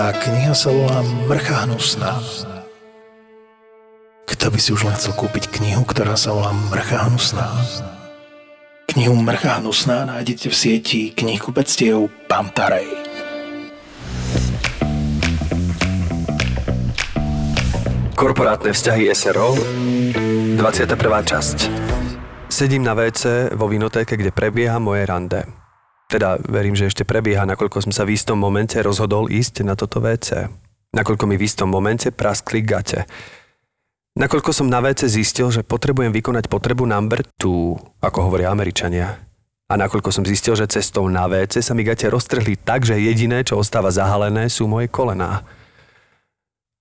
Tá kniha sa volá Mrcha hnusná. Kto by si už len chcel kúpiť knihu, ktorá sa volá Mrcha hnusná? Knihu Mrcha hnusná nájdete v sieti knihkupectiev Pantarej. Korporátne vzťahy SRO 21. časť Sedím na WC vo vinotéke, kde prebieha moje rande. Teda verím, že ešte prebieha, nakoľko som sa v istom momente rozhodol ísť na toto WC. Nakoľko mi v istom momente praskli gate. Nakoľko som na WC zistil, že potrebujem vykonať potrebu number two, ako hovoria Američania. A nakoľko som zistil, že cestou na WC sa mi gate roztrhli tak, že jediné, čo ostáva zahalené, sú moje kolená.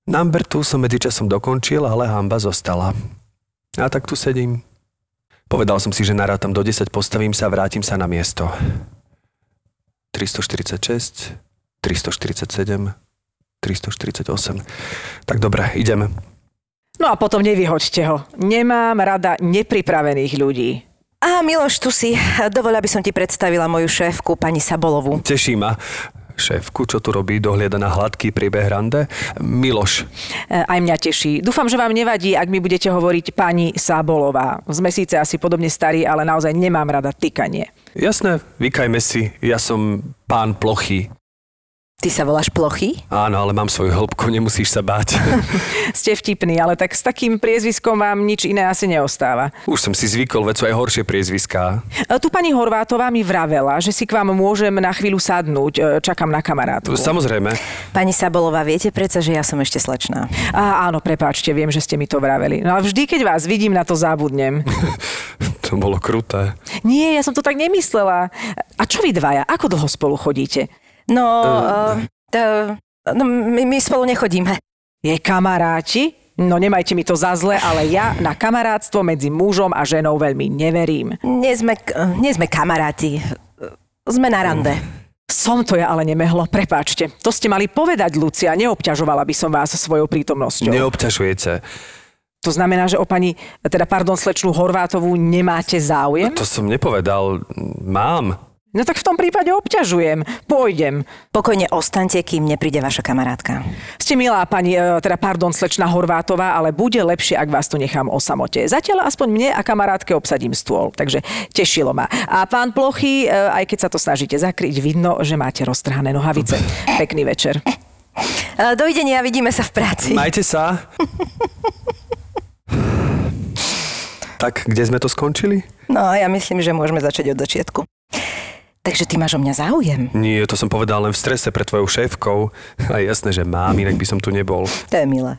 Number two som medzičasom dokončil, ale hamba zostala. A tak tu sedím. Povedal som si, že narátam do 10, postavím sa vrátim sa na miesto. 346, 347, 348. Tak dobre, ideme. No a potom nevyhoďte ho. Nemám rada nepripravených ľudí. A Miloš, tu si. Dovoľa by som ti predstavila moju šéfku, pani Sabolovu. Teší ma. Šéfku, čo tu robí, dohliada na hladký príbeh rande? Miloš. E, Aj mňa teší. Dúfam, že vám nevadí, ak mi budete hovoriť pani Sábolová. Sme síce asi podobne starí, ale naozaj nemám rada tykanie. Jasné, vykajme si. Ja som pán Plochy. Ty sa voláš Plochy? Áno, ale mám svoju hĺbku, nemusíš sa báť. Ste vtipný, ale tak s takým priezviskom vám nič iné asi neostáva. Už som si zvykol, veď sú aj horšie priezviská. E, Tu pani Horvátová mi vravela, že si k vám môžem na chvíľu sadnúť. E, Čakám na kamarátku. Samozrejme. Pani Sabolová, viete predsa, že ja som ešte slečná. Á, áno, prepáčte, viem, že ste mi to vraveli. No ale vždy, keď vás vidím, na to zabudnem. To bolo kruté. Nie, ja som to tak nemyslela. A čo vy dvaja? Ako dlho spolu chodíte? No, uh, uh, no my, my spolu nechodíme. Je kamaráti? No nemajte mi to za zle, ale ja na kamarátstvo medzi mužom a ženou veľmi neverím. Nie sme, nie sme kamaráti. Sme na rande. Som to ja ale nemehlo, prepáčte. To ste mali povedať, Lucia, neobťažovala by som vás svojou prítomnosťou. Neobťažujete. To znamená, že o pani, teda pardon, slečnú Horvátovú nemáte záujem? To som nepovedal. Mám. No tak v tom prípade obťažujem. Pôjdem. Pokojne ostaňte, kým nepríde vaša kamarátka. Ste milá pani, e, teda pardon, slečná Horvátová, ale bude lepšie, ak vás tu nechám o samote. Zatiaľ aspoň mne a kamarátke obsadím stôl, takže tešilo ma. A pán Plochy, e, aj keď sa to snažíte zakryť, vidno, že máte roztrhané nohavice. Pekný večer. E, Dovidenia, vidíme sa v práci. Majte sa. tak, kde sme to skončili? No, ja myslím, že môžeme začať od začiatku. Takže ty máš o mňa záujem? Nie, to som povedal len v strese pre tvojou šéfkou. A jasné, že mám, inak by som tu nebol. To je milé.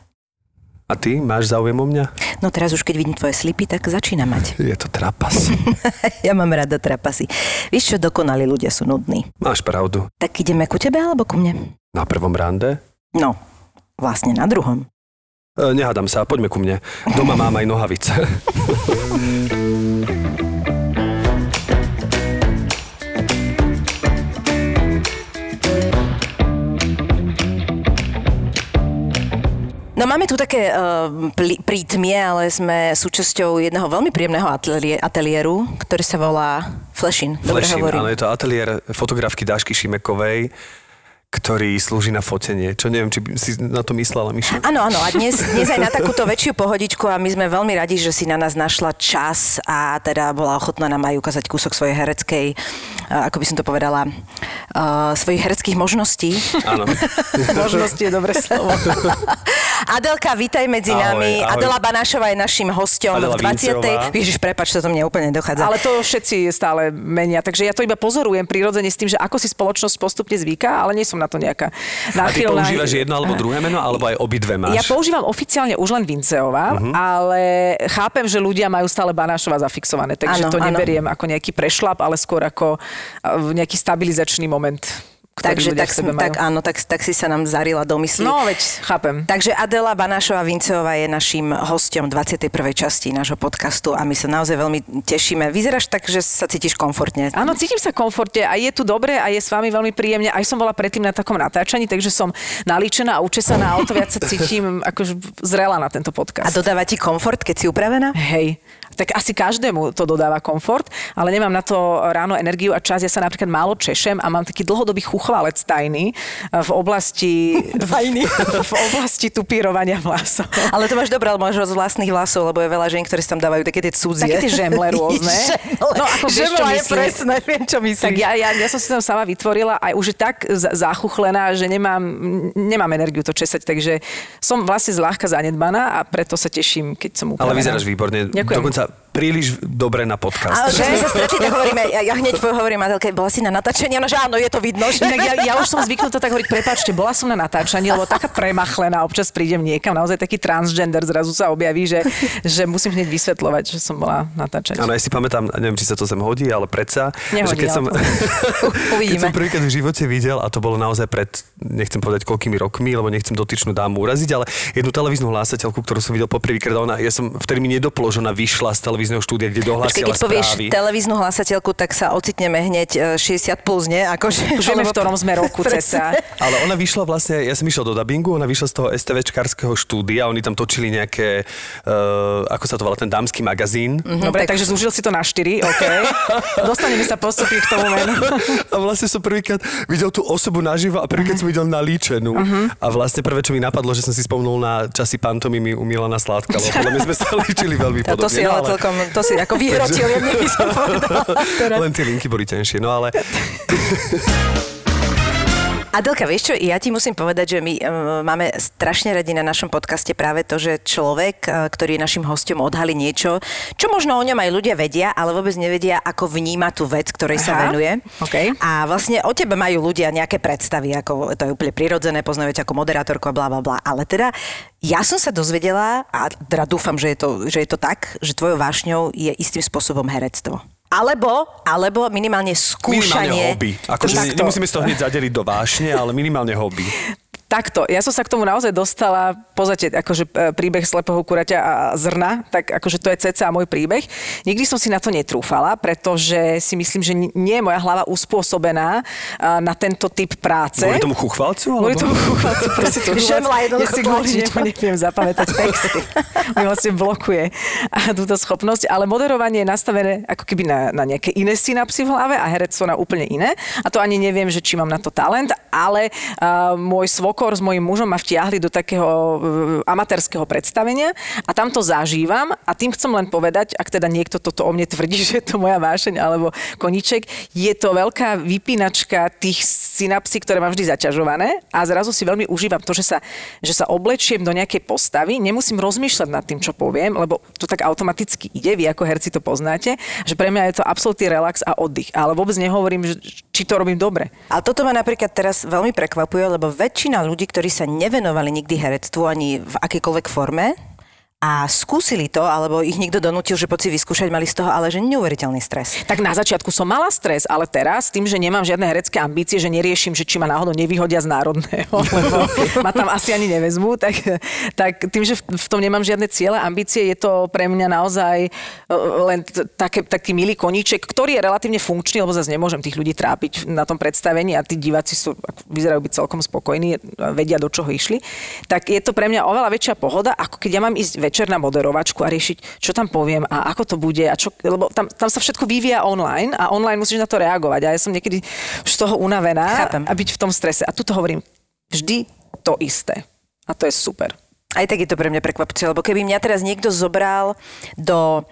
A ty máš záujem o mňa? No teraz už keď vidím tvoje slipy, tak začína mať. Je to trapas. ja mám rada trapasy. Vieš čo, dokonalí ľudia sú nudní. Máš pravdu. Tak ideme ku tebe alebo ku mne? Na prvom rande? No, vlastne na druhom. E, nehádam sa, poďme ku mne. Doma mám aj nohavice. No máme tu také uh, prítmie, ale sme súčasťou jedného veľmi príjemného atelié- ateliéru, ktorý sa volá Fleshin. Dobre Flešin, áno, je to ateliér fotografky Dášky Šimekovej, ktorý slúži na fotenie. Čo neviem, či by si na to myslela, Miša? Áno, áno, a dnes, dnes aj na takúto väčšiu pohodičku a my sme veľmi radi, že si na nás našla čas a teda bola ochotná nám aj ukázať kúsok svojej hereckej, eh, ako by som to povedala, uh, svojich hereckých možností. Áno. Možnosti je dobré slovo. Adelka, vítaj medzi Ahoj, nami. ahoj. Adela Banášová je našim hosťom Adela v 20. Vincová. Ježiš, prepač, to mne úplne dochádza. Ale to všetci stále menia, takže ja to iba pozorujem prirodzene s tým, že ako si spoločnosť postupne zvyká, ale nie som na to nejaká A ty náchylná. používaš jedno alebo druhé meno, alebo aj obidve máš? Ja používam oficiálne už len Vinceová, uh-huh. ale chápem, že ľudia majú stále Banášova zafixované, takže Áno, to neberiem ako nejaký prešlap, ale skôr ako uh, nejaký stabilizačný moment, Takže tak, sebe majú. tak áno, tak, tak si sa nám zarila do mysli. No, veď chápem. Takže Adela Banášová Vinceová je našim hosťom 21. časti nášho podcastu a my sa naozaj veľmi tešíme. Vyzeráš tak, že sa cítiš komfortne. Áno, cítim sa komfortne a je tu dobre a je s vami veľmi príjemne. Aj som bola predtým na takom natáčaní, takže som nalíčená a učesaná a o to viac sa cítim akože zrela na tento A podcast. dodáva ti komfort, keď si upravená? Hej, tak asi každému to dodáva komfort, ale nemám na to ráno energiu a čas. Ja sa napríklad málo češem a mám taký dlhodobý chuchvalec tajný v oblasti, Tajný. v oblasti tupírovania vlasov. Ale to máš dobré, ale máš z vlastných vlasov, lebo je veľa žien, ktorí si tam dávajú také tie cudzie. Také tie žemle rôzne. žemle. No, ako vieš, čo je presné, viem, čo myslíš. Tak ja, ja, ja som si tam sama vytvorila a už je tak zachuchlená, že nemám, nemám energiu to česať, takže som vlastne zľahka zanedbaná a preto sa teším, keď som upravená. Ale vyzeráš výborne. Ďakujem. Dokonca up. Príliš dobre na podcast. Ale že sme sa stretli, tak hovoríme, ja, ja hneď hovorím Adelke, bola si na natáčení, ona že áno, je to vidno. Že... Inak ja, ja už som zvyknutá tak hovoriť, prepačte, bola som na natáčaní, lebo taká premachlená, občas prídem niekam, naozaj taký transgender zrazu sa objaví, že, že musím hneď vysvetľovať, že som bola natáčať. Áno, ja si pamätám, neviem, či sa to sem hodí, ale predsa, Nehodí, že keď ale som, to- keď som prvýkrát v živote videl, a to bolo naozaj pred, nechcem povedať koľkými rokmi, lebo nechcem dotyčnú dámu uraziť, ale jednu televíznu hlásateľku, ktorú som videl poprvýkrát, ona, ja som vtedy mi nedoplo, že ona vyšla z televízneho štúdia, kde Počkej, dohlásila keď povieš správy. televíznu hlasateľku, tak sa ocitneme hneď e, 60 plus, nie? Akože, Už vieme, v ktorom sme roku cca. Ale ona vyšla vlastne, ja som išiel do dubbingu, ona vyšla z toho STVčkarského štúdia, oni tam točili nejaké, uh, ako sa to volá, ten dámsky magazín. Dobre, takže zúžil si to na 4, OK. Dostaneme sa postupne k tomu menu. A vlastne som prvýkrát videl tú osobu naživo a prvýkrát som videl nalíčenú. A vlastne prvé, čo mi napadlo, že som si spomnul na časy pantomimy u Milana Sládka, lebo mňa sme sa líčili veľmi podobne. to si no, ale celkom, to si ako vyhrotil, jedne by som povedala. Teraz. Len tie linky boli tenšie, no ale Adelka, vieš čo, ja ti musím povedať, že my uh, máme strašne radi na našom podcaste práve to, že človek, uh, ktorý je našim hostom, odhalí niečo, čo možno o ňom aj ľudia vedia, ale vôbec nevedia, ako vníma tú vec, ktorej sa Aha, venuje. okej. A vlastne o tebe majú ľudia nejaké predstavy, ako to je úplne prirodzené, poznajú ťa ako moderátorku a bla bla bla. Ale teda ja som sa dozvedela, a teda dúfam, že je to, že je to tak, že tvojou vášňou je istým spôsobom herectvo. Alebo, alebo minimálne minimálne skúšanie. hobby. Akože nemusíme z toho hneď zadeliť do vášne, ale minimálne hobby. Takto, ja som sa k tomu naozaj dostala, pozrite, akože e, príbeh slepého kuraťa a zrna, tak akože to je cca môj príbeh. Nikdy som si na to netrúfala, pretože si myslím, že ni- nie je moja hlava uspôsobená a, na tento typ práce. Kvôli tomu chuchvalcu? Kvôli tomu chúchalcu, proste to Žemla ja si kvôli nemu neviem zapamätať texty. Mi vlastne blokuje a túto schopnosť, ale moderovanie je nastavené ako keby na, na nejaké iné synapsy v hlave a herectvo na úplne iné. A to ani neviem, že či mám na to talent, ale uh, môj svokor s mojím mužom ma vtiahli do takého uh, amatérskeho predstavenia a tam to zažívam a tým chcem len povedať, ak teda niekto toto o mne tvrdí, že je to moja vášeň alebo koniček, je to veľká vypínačka tých synapsí, ktoré mám vždy zaťažované a zrazu si veľmi užívam to, že sa, že sa oblečiem do nejakej postavy, nemusím rozmýšľať nad tým, čo poviem, lebo to tak automaticky ide, vy ako herci to poznáte, že pre mňa je to absolútny relax a oddych, ale vôbec nehovorím, či to robím dobre. Ale toto ma napríklad teraz veľmi prekvapuje, lebo väčšina ľudí, ktorí sa nevenovali nikdy herectvu ani v akejkoľvek forme a skúsili to, alebo ich niekto donútil, že poď si vyskúšať, mali z toho ale že neuveriteľný stres. Tak na začiatku som mala stres, ale teraz, tým, že nemám žiadne herecké ambície, že neriešim, že či ma náhodou nevyhodia z národného, lebo ma tam asi ani nevezmú, tak, tak tým, že v tom nemám žiadne ciele, ambície, je to pre mňa naozaj eh, len také, taký milý koníček, ktorý je relatívne funkčný, lebo zase nemôžem tých ľudí trápiť na tom predstavení a tí diváci sú, vyzerajú byť celkom spokojní, vedia, do čoho išli. Tak je to pre mňa oveľa väčšia pohoda, ako keď ja mám ísť večer na moderovačku a riešiť, čo tam poviem a ako to bude. A čo, lebo tam, tam sa všetko vyvíja online a online musíš na to reagovať. A ja som niekedy už z toho unavená Chápem. a byť v tom strese. A tu to hovorím vždy to isté. A to je super. Aj tak je to pre mňa prekvapujúce, lebo keby mňa teraz niekto zobral do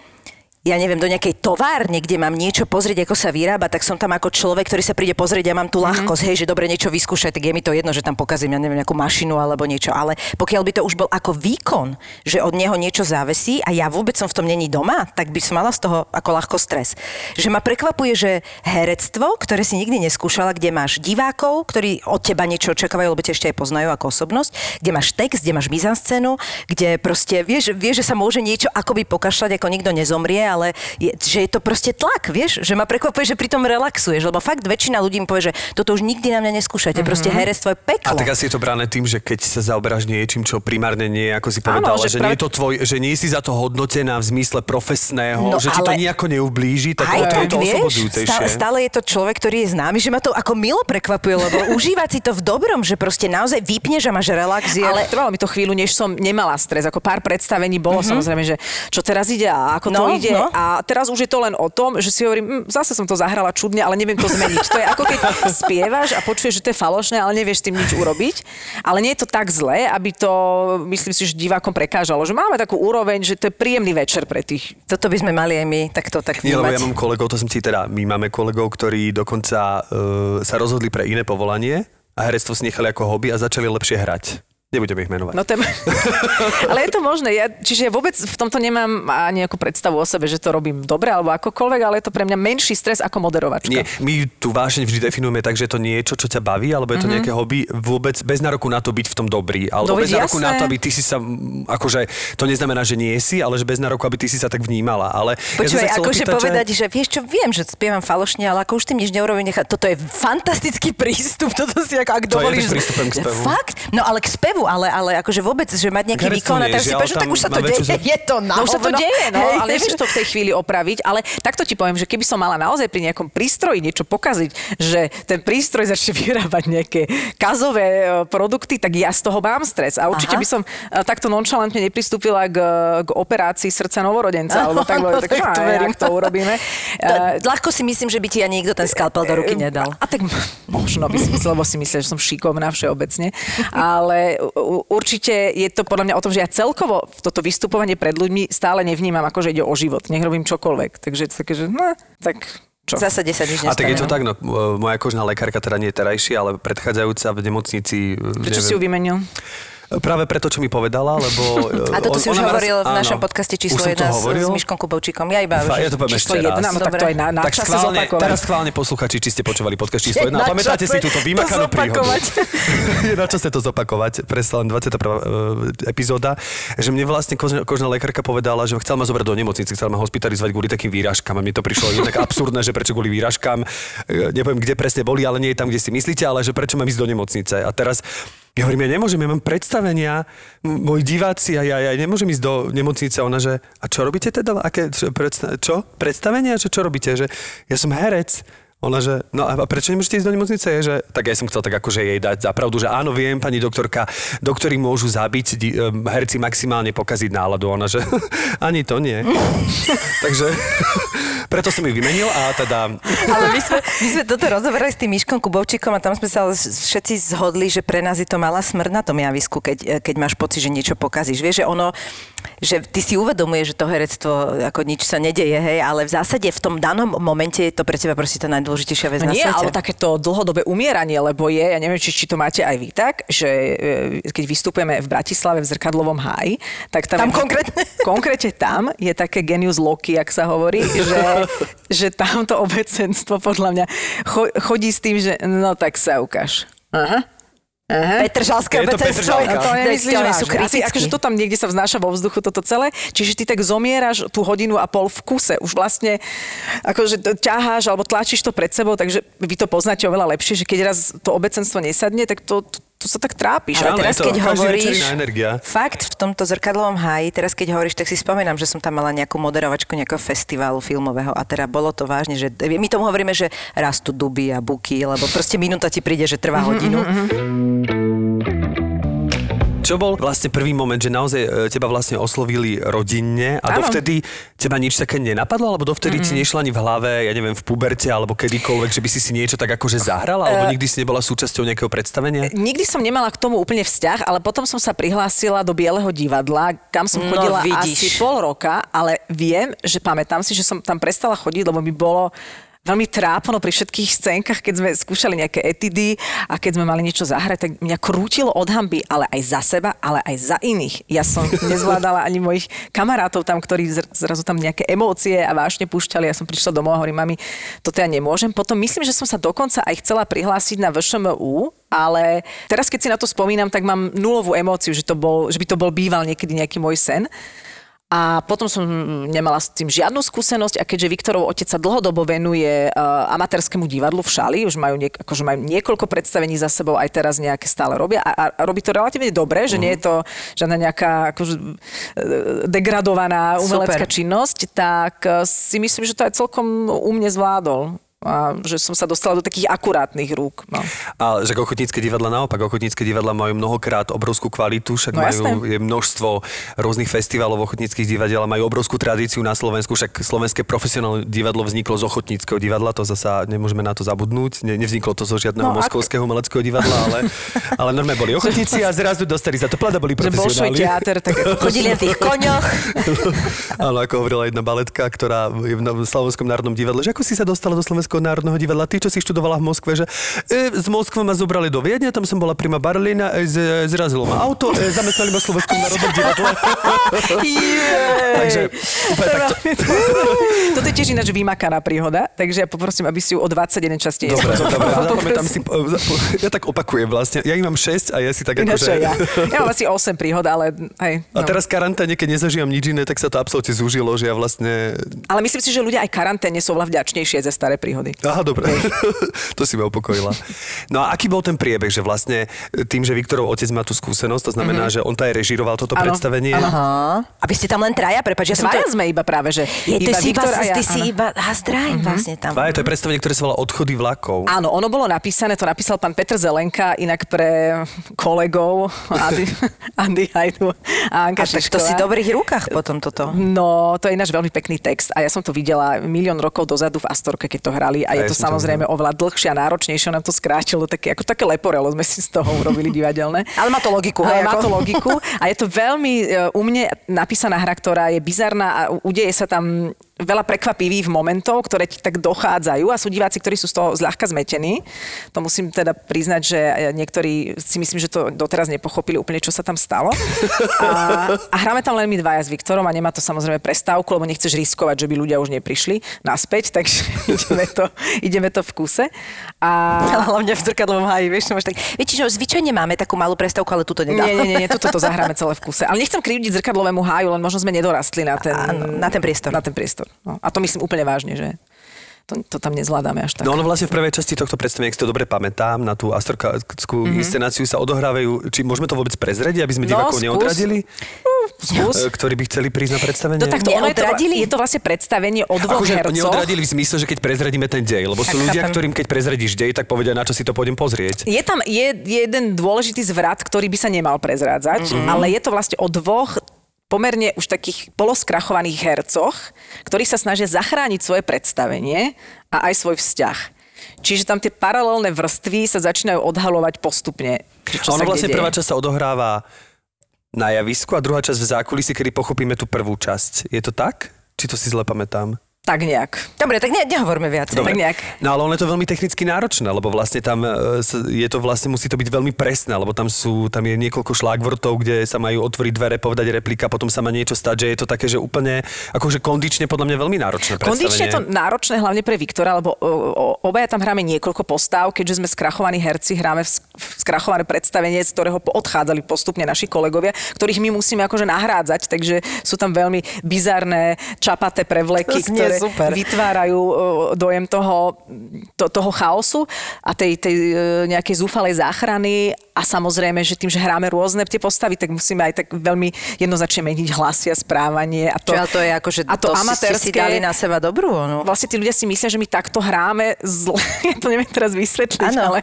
ja neviem, do nejakej továrne, kde mám niečo pozrieť, ako sa vyrába, tak som tam ako človek, ktorý sa príde pozrieť a mám tu ľahkosť, hej, že dobre niečo vyskúšať, tak je mi to jedno, že tam pokazím, ja neviem, nejakú mašinu alebo niečo, ale pokiaľ by to už bol ako výkon, že od neho niečo závesí a ja vôbec som v tom není doma, tak by som mala z toho ako ľahko stres. Že ma prekvapuje, že herectvo, ktoré si nikdy neskúšala, kde máš divákov, ktorí od teba niečo očakávajú, lebo ťa ešte aj poznajú ako osobnosť, kde máš text, kde máš mizanscénu, kde proste vieš, vieš, že sa môže niečo akoby pokašľať, ako nikto nezomrie, ale je, že je to proste tlak, vieš, že ma prekvapuje, že pri tom relaxuješ, lebo fakt väčšina ľudí mi povie, že toto už nikdy na mňa neskúšate, mm-hmm. proste herectvo je peklo. A tak asi je to brané tým, že keď sa zaoberáš niečím, čo primárne nie je, ako si povedala, Áno, že, že nie práve- je to tvoj, že nie si za to hodnotená v zmysle profesného, No, že ti to ale- nejako neublíži, tak Aj to je to vieš, oslobodzujúcejšie. stále, stále je to človek, ktorý je známy, že ma to ako milo prekvapuje, lebo užívať si to v dobrom, že proste naozaj vypneš a máš relax. Je... Ale trvalo mi to chvíľu, než som nemala stres. Ako pár predstavení bolo mm-hmm. samozrejme, že čo teraz ide a ako No, to ide no. A teraz už je to len o tom, že si hovorím, hm, zase som to zahrala čudne, ale neviem to zmeniť. To je ako keď spievaš a počuješ, že to je falošné, ale nevieš s tým nič urobiť. Ale nie je to tak zlé, aby to, myslím si, že divákom prekážalo. Že máme takú úroveň, že to je príjemný večer pre tých. Toto by sme mali aj my takto tak Nie, lebo ja mám kolegov, to som ti teda, my máme kolegov, ktorí dokonca uh, sa rozhodli pre iné povolanie a herectvo si nechali ako hobby a začali lepšie hrať. Nebudeme ich menovať. No je... ale je to možné. Ja, čiže ja vôbec v tomto nemám ani nejakú predstavu o sebe, že to robím dobre alebo akokoľvek, ale je to pre mňa menší stres ako moderovačka. Nie, my tú vášeň vždy definujeme tak, že je to niečo, čo ťa baví, alebo je to mm-hmm. nejaké hobby, vôbec bez nároku na to byť v tom dobrý. Alebo No bez nároku na jasné. to, aby ty si sa, akože to neznamená, že nie si, ale že bez nároku, aby ty si sa tak vnímala. Ale ja Počúvaj, chcel akože opýtať, povedať, že... vieš čo, viem, že spievam falošne, ale ako už tým nič neurobím, nechať. Toto je fantastický prístup, toto si ako, ak To je dovolíš. tak prístupom k spevu. Fakt? No ale k spevu, ale, ale akože vôbec, že mať nejaký výkon a teraz si povieš, tak už sa to deje, za- je to na No už sa to deje, no, Hej, ale nevieš to v tej chvíli opraviť. Ale takto ti poviem, že keby som mala naozaj pri nejakom prístroji niečo pokaziť, že ten prístroj začne vyrábať nejaké kazové e, produkty, tak ja z toho mám stres. A určite Aha. by som e, takto nonšalantne nepristúpila k, k operácii srdca novorodenca. Alebo tak, Áno, tak, tak to to, verím. to urobíme. To, E, ľahko si myslím, že by ti ani nikto ten skalpel do ruky nedal. A tak možno by si myslel, lebo si myslel, že som šikovná všeobecne. Ale určite je to podľa mňa o tom, že ja celkovo toto vystupovanie pred ľuďmi stále nevnímam, ako že ide o život. Nech robím čokoľvek. Takže to také, že no, tak čo? Zásade sa nič A tak je to tak, no, moja kožná lekárka, teda nie terajšia, ale predchádzajúca v nemocnici. Prečo si ju vymenil? Práve preto, čo mi povedala, lebo... e, A toto si už ma raz- hovoril v našom áno. podcaste číslo som to 1 s, hovoril? s Myškom Kubovčíkom. Ja iba... Fá, ja to poviem ešte raz. 1, no tak to aj na, na tak schválne, teraz schválne posluchači, či ste počúvali podcast číslo 1 a Na pamätáte si túto to vymakanú príhodu. je na čase to zopakovať, presne len 21. e, epizóda, že mne vlastne kožná, kožná lekárka povedala, že chcela ma zobrať do nemocnice, chcela ma hospitalizovať kvôli takým výražkám a mne to prišlo jednak absurdné, že prečo kvôli výražkám, e, neviem, kde presne boli, ale nie je tam, kde si myslíte, ale že prečo mám ísť do nemocnice. A teraz ja hovorím, ja nemôžem, ja mám predstavenia, moji diváci a ja, ja nemôžem ísť do nemocnice. Ona, že a čo robíte teda? Aké, čo, predsta- čo? Predstavenia? Že čo robíte? Že ja som herec. Ona, že no a prečo nemôžete ísť do nemocnice? Je, že, tak ja som chcel tak akože jej dať za pravdu, že áno, viem, pani doktorka, doktori môžu zabiť, em, herci maximálne pokaziť náladu. Ona, že ani to nie. Takže preto som ju vymenil a teda Ale my sme, my sme toto rozoberali s tým Myškom Kubovčíkom a tam sme sa ale všetci zhodli, že pre nás je to malá smrť na tom javisku, keď, keď máš pocit, že niečo pokazíš. Vieš, že ono, že ty si uvedomuješ, že to herectvo ako nič sa nedeje, hej, ale v zásade v tom danom momente je to pre teba proste tá najdôležitejšia vec No na nie, svete. alebo takéto dlhodobé umieranie, lebo je, ja neviem, či, či to máte aj vy tak, že e, keď vystupujeme v Bratislave v Zrkadlovom háji, tak tam... Tam konkrétne? Konkrétne tam je také genius loki, jak sa hovorí, že, že tamto obecenstvo podľa mňa cho, chodí s tým, že no tak sa ukáž. Aha. Aha. Petržalské Je to obecenstvo. Petržalka. No to nemyslíš Oni sú vážne. Asi kritickí. akože to tam niekde sa vznáša vo vzduchu toto celé, čiže ty tak zomieraš tú hodinu a pol v kuse. Už vlastne akože to ťaháš alebo tlačíš to pred sebou, takže vy to poznáte oveľa lepšie, že keď raz to obecenstvo nesadne, tak to, to, to sa tak trápiš. Ale teraz, to keď hovoríš, fakt v tomto zrkadlovom háji, teraz keď hovoríš, tak si spomínam, že som tam mala nejakú moderovačku nejakého festivalu filmového a teda bolo to vážne, že my tomu hovoríme, že rastú duby a buky, lebo proste minúta ti príde, že trvá hodinu. Čo bol vlastne prvý moment, že naozaj e, teba vlastne oslovili rodinne a Áno. dovtedy teba nič také nenapadlo, alebo dovtedy ti nešla ani v hlave, ja neviem, v puberte alebo kedykoľvek, že by si si niečo tak akože zahrala, alebo nikdy si nebola súčasťou nejakého predstavenia? Nikdy som nemala k tomu úplne vzťah, ale potom som sa prihlásila do Bieleho divadla, kam som No, chodila vidíš. asi pol roka, ale viem, že pamätám si, že som tam prestala chodiť, lebo mi bolo veľmi trápno pri všetkých scénkach, keď sme skúšali nejaké etidy a keď sme mali niečo zahrať, tak mňa krútilo od hamby, ale aj za seba, ale aj za iných. Ja som nezvládala ani mojich kamarátov tam, ktorí zr- zrazu tam nejaké emócie a vášne púšťali. Ja som prišla domov a hovorím, mami, toto ja nemôžem. Potom myslím, že som sa dokonca aj chcela prihlásiť na VŠMU, ale teraz, keď si na to spomínam, tak mám nulovú emóciu, že, to bol, že by to bol býval niekedy nejaký môj sen. A potom som nemala s tým žiadnu skúsenosť a keďže Viktorov otec sa dlhodobo venuje uh, amatérskému divadlu v Šali, už majú, niek- akože majú niekoľko predstavení za sebou, aj teraz nejaké stále robia a, a robí to relatívne dobre, že nie je to žiadna nejaká akože, eh, degradovaná umelecká Super. činnosť, tak eh, si myslím, že to aj celkom u mne zvládol. A že som sa dostala do takých akurátnych rúk. No. Ale že ochotnícke divadla naopak, ochotnícke divadla majú mnohokrát obrovskú kvalitu, však No majú jasné. je množstvo rôznych festivalov ochotníckých divadiel a majú obrovskú tradíciu na Slovensku, však slovenské profesionálne divadlo vzniklo z ochotníckého divadla, to zasa nemôžeme na to zabudnúť, ne, nevzniklo to zo žiadneho No, no, ak- moskovského umeleckého divadla, ale, ale normálne boli ochotníci a zrazu dostali za to plat a boli Že profesionáli. teáter, tak ako Chodili na tých koňoch. Áno, ako hovorila jedna baletka, ktorá je v v Slovenskom národnom divadle, že ako si sa dostala do Slovenského národného divadla, ty, čo si študovala v Moskve, že e, z Moskvy ma zobrali do Viedne, tam som bola prima Barlina, e, z, zrazilo ma auto, e, zamestnali ma v Slovenskom národnom divadle. Takže úplne takto. Toto je tiež ináč vymakaná príhoda, takže ja poprosím, aby si ju o 21 častejšie Dobre, dobre, si, ja tak opakujem vlastne, ja ich mám 6 a ja si tak akože... ja. Ja mám asi 8 príhod, ale hej. A No. teraz v karanténe, keď nezažívam nič iné, tak sa to absolútne zúžilo, že ja vlastne... Ale myslím si, že ľudia aj karanténe sú oveľa vďačnejšie za staré príhody. Aha, dobre. to si ma upokojila. No a aký bol ten priebeh, že vlastne tým, že Viktorov otec má tú skúsenosť, to znamená, že on to aj režíroval toto. Áno, predstavenie? Aha. A vy ste tam len traja, prepáč, ja som to... Sme iba práve, že Je, ty si iba, Viktor a ja. ty si iba Hazdrajn vlastne tam. Dvaja, to je predstavenie, ktoré sa volá Odchody vlakov. Áno, ono bolo napísané, to napísal pán Petr Zelenka, inak pre kolegov Andy, Andy Hajdu a Anka A tak to si v dobrých rukách potom toto. No, to je ináš veľmi pekný text a ja som to videla milión rokov dozadu v Astorke, keď to hrali a, A je to som to samozrejme oveľa dlhšie a náročnejšie, nám to skrátilo, také, ako také leporelo sme si z toho urobili divadelné. Ale má to logiku, Ale hej, má to logiku a je to veľmi e, u mne napísaná hra, ktorá je bizarná a udeje sa tam veľa prekvapivých momentov, ktoré ti tak dochádzajú a sú diváci, ktorí sú z toho zľahka zmetení. To musím teda priznať, že niektorí si myslím, že to doteraz nepochopili úplne, čo sa tam stalo. A, a hráme tam len my dvaja s Viktorom a nemá to samozrejme prestávku, lebo nechceš riskovať, že by ľudia už neprišli naspäť, takže ideme to, ideme to v kuse. A Ale hlavne v zrkadlovom háji, vieš, máš tak... Viete, že zvyčajne máme takú malú prestávku, ale túto nedá. Nie, nie, nie, nie, toto to zahráme celé v kuse. Ale nechcem krivdiť zrkadlovému háju, len možno sme nedorastli na ten, Áno, na ten priestor. Na ten priestor. No. A to myslím úplne vážne, že to, to tam nezvládame až tak. No ono vlastne v prvej časti tohto predstavenia, ak si to dobre pamätám, na tú astorkackú mm-hmm. inscenáciu sa odohrávajú, či môžeme to vôbec prezrediť, aby sme No, divákov skús. neodradili, Skús. e, ktorí by chceli prísť na predstavenie? No takto, ono je to, Neodradili? je to vlastne predstavenie o dvoch Akože hercoch. neodradili v zmysle, že keď prezradíme ten dej, lebo sú Tak ľudia, chápem. ktorým keď prezradíš dej, tak povedia, na čo si to pôjdem pozrieť. Je tam je, jeden dôležitý zvrat, ktorý by sa nemal prezrádzať, Mhm. mm-hmm. ale je to vlastne o dvoch pomerne už takých poloskrachovaných hercoch, ktorí sa snažia zachrániť svoje predstavenie a aj svoj vzťah. Čiže tam tie paralelné vrstvy sa začínajú odhalovať postupne. Čo ono vlastne prvá časť sa odohráva na javisku a druhá časť v zákulisí, kedy pochopíme tú prvú časť. Je to tak? Či to si zle pamätám? Tak nejak. Dobre, tak ne, nehovorme viac. Tak nejak. No ale ono je to veľmi technicky náročné, lebo vlastne tam e, je to vlastne, musí to byť veľmi presné, lebo tam sú, tam je niekoľko šlágvortov, kde sa majú otvoriť dvere, povedať replika, potom sa má niečo stať, že je to také, že úplne, akože kondične podľa mňa veľmi náročné Kondične je to náročné hlavne pre Viktora, lebo o, o, obaja tam hráme niekoľko postáv, keďže sme skrachovaní herci, hráme v, sk- v skrachované predstavenie, z ktorého odchádzali postupne naši kolegovia, ktorých my musíme akože nahrádzať, takže sú tam veľmi bizarné čapaté prevleky, ktoré super. vytvárajú dojem toho, to, toho chaosu a tej, tej e, nejakej zúfalej záchrany a samozrejme, že tým, že hráme rôzne tie postavy, tak musíme aj tak veľmi jednoznačne meniť hlasy a správanie. A to, Čo, to je ako, že a to to, si, ste si amatérske- dali na seba dobrú, no. Vlastne tí ľudia si myslia, že my takto hráme zle. Ja to neviem teraz vysvetliť, Áno. ale,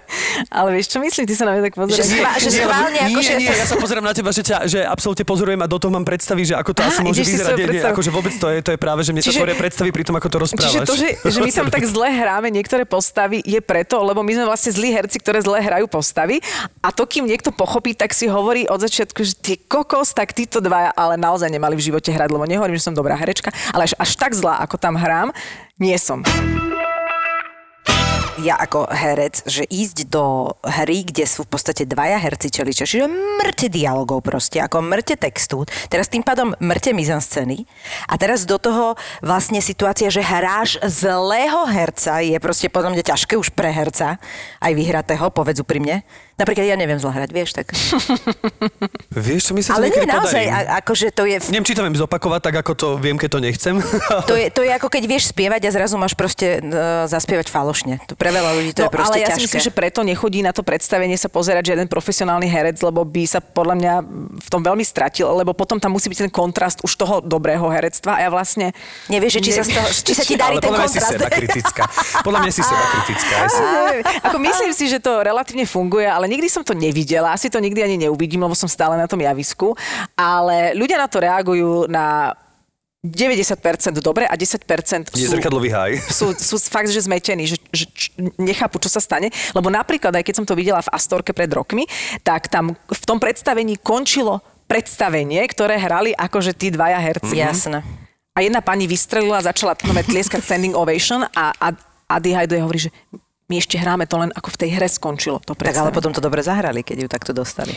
ale vieš, čo myslím? Ty sa na mňa tak Že, pozeráš. schvá, že Nie, ako, nie, že... nie, ja sa pozerám na teba, že, ťa, že absolútne pozorujem a do toho mám predstavy, že ako to Aha, asi môže vyzerať. Nie, nie, akože vôbec to je, to je práve, že mne sa Čiže- tvoria predstavy pri tom, ako to rozprávaš. Čiže to, že, že my tam tak zle hráme niektoré postavy, je preto, lebo my sme vlastne zlí herci, ktoré zle hrajú postavy. A to, kým niekto pochopí, tak si hovorí od začiatku, že ty kokos, tak títo dvaja, ale naozaj nemali v živote hrať, lebo nehovorím, že som dobrá herečka, ale až, až tak zlá, ako tam hrám, nie som. ja ako herec, že ísť do hry, kde sú v podstate dvaja herci čeličia, čiže mŕte dialogov proste, ako mŕte textu, teraz tým pádom mŕte mizanscény a teraz do toho vlastne situácia, že hráš zlého herca je proste podľa mňa ťažké už pre herca, aj vyhratého, povedz úprimne. Napríklad ja neviem zle hrať, vieš, tak. Vieš, čo mi sa Ale nie naozaj, podarí. a, akože to je... Neviem, či to viem zopakovať tak, ako to viem, keď to nechcem. To je, to je ako keď vieš spievať a zrazu máš proste uh, zaspievať falošne. To pre veľa ľudí to je proste ale ja ťažké. si myslím, že preto nechodí na to predstavenie sa pozerať žiaden profesionálny herec, lebo by sa podľa mňa v tom veľmi stratil, lebo potom tam musí byť ten kontrast už toho dobrého herectva a ja vlastne... Nevieš, že či sa, z toho, či sa ti darí Ale ten podľa mňa si kontrast. seba kritická. Podľa mňa si seba kritická. Ako myslím si, že to relatívne funguje, ale nikdy som to nevidela, asi to nikdy ani neuvidím, lebo som stále na tom javisku. Ale ľudia na to reagujú na 90% dobre a 10% Je sú, zrkadlový haj. sú, sú fakt, že zmetení, že, že č- nechápu, čo sa stane. Lebo napríklad, aj keď som to videla v Astorke pred rokmi, tak tam v tom predstavení končilo predstavenie, ktoré hrali akože tí dvaja herci. Jasné. A jedna pani vystrelila, začala tlieskať standing ovation a, a Adi Hajduje hovorí, že my ešte hráme to len ako v tej hre skončilo to Tak ale potom to dobre zahrali, keď ju takto dostali.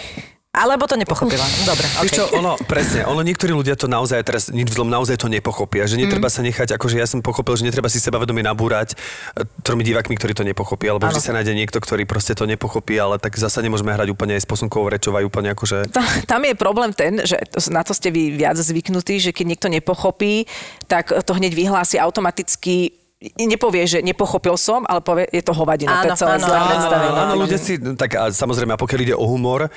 Alebo to nepochopila. Dobre, Vieš čo, okay. ono, presne, ono niektorí ľudia to naozaj, teraz nič zlom, naozaj to nepochopia, že netreba Mhm. sa nechať, akože ja som pochopil, že netreba si sebavedomie nabúrať e, tromi divákmi, ktorí to nepochopia, alebo vždy sa nájde niekto, ktorý proste to nepochopí, ale tak zasa nemôžeme hrať úplne aj s posunkovou rečou aj úplne akože... Ta, tam je problém ten, že to, na to ste vy viac zvyknutí, že keď niekto nepochopí, tak to hneď vyhlási automaticky nepovie, že nepochopil som, ale povie, je to hovadina, to je Áno, celé áno, zlé áno, predstavenie. Áno, ľudia si, tak a samozrejme, a pokiaľ ide o humor,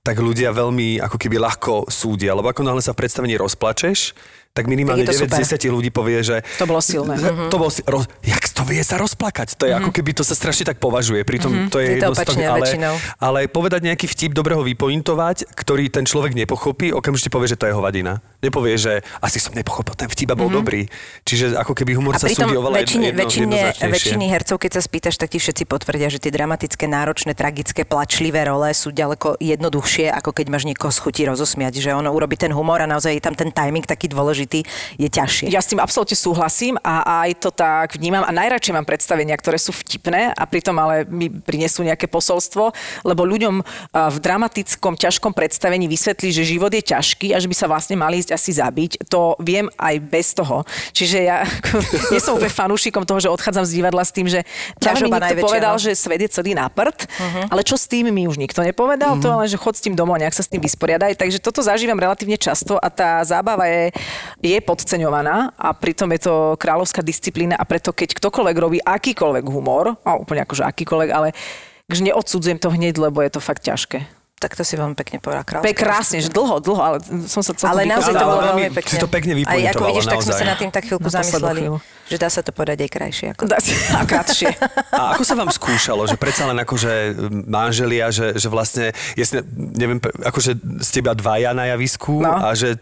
tak ľudia veľmi ako keby ľahko súdia, lebo ako náhle sa v predstavení rozplačeš, tak minimálne Tak je to 9 z super. 10 ľudí povie, že... To bolo silné. Z- To bolo, roz, jak to vie sa rozplakať? To je ako keby to sa strašne tak považuje. Pritom to je, Je to opačne ale, väčšinou. ale povedať nejaký vtip, dobre ho vypointovať, ktorý ten človek nepochopí, okamžite povie, že to je hovadina. Nepovie, že asi som nepochopil, ten vtip bol dobrý. Čiže ako keby humor A sa súdi oveľa väčšine, jedno, väčšine, hercov, keď sa spýtaš, tak ti všetci potvrdia, že tie dramatické, náročné, tragické, plačlivé role sú ďaleko jednoduchšie, ako keď máš niekoho schutí rozosmiať, že ono urobí ten humor a naozaj je tam ten timing taký dôležitý, je ťažšie. Ja s tým absolútne súhlasím a aj to tak vnímam a najradšej mám predstavenia, ktoré sú vtipné a pritom ale mi prinesú nejaké posolstvo, lebo ľuďom a, v dramatickom, ťažkom predstavení vysvetlí, že život je ťažký a že by sa vlastne mali ísť asi zabiť. To viem aj bez toho. Čiže ja nie som úplne fanúšikom toho, že odchádzam z divadla s tým, že Ťažoba niekto povedal, no. že svet je celý na prd, ale čo s tým mi už nikto nepovedal, to len, že chod s tým domov, nejak sa s tým vysporiadaj. Takže toto zažívam relatívne často a tá zábava je, je podceňovaná a pritom je to kráľovská disciplína a preto keď ktokoľvek robí akýkoľvek humor, a úplne akože akýkoľvek, ale že neodsudzujem to hneď, lebo je to fakt ťažké. Tak to si veľmi pekne povedal kráľovská. Pe krásne, že dlho, dlho, ale som sa celkom Ale naozaj to bolo veľmi pekne. si to pekne Aj ako vidíš, tak sme sa nad tým tak chvíľku Na zamysleli, chvíľu. Že dá sa to povedať aj krajšie. Ako... Dá sa- A krátšie. A ako sa vám skúšalo, že predsa len akože manželia, že, že vlastne, jasne, neviem, akože ste iba dvaja na javisku No. a že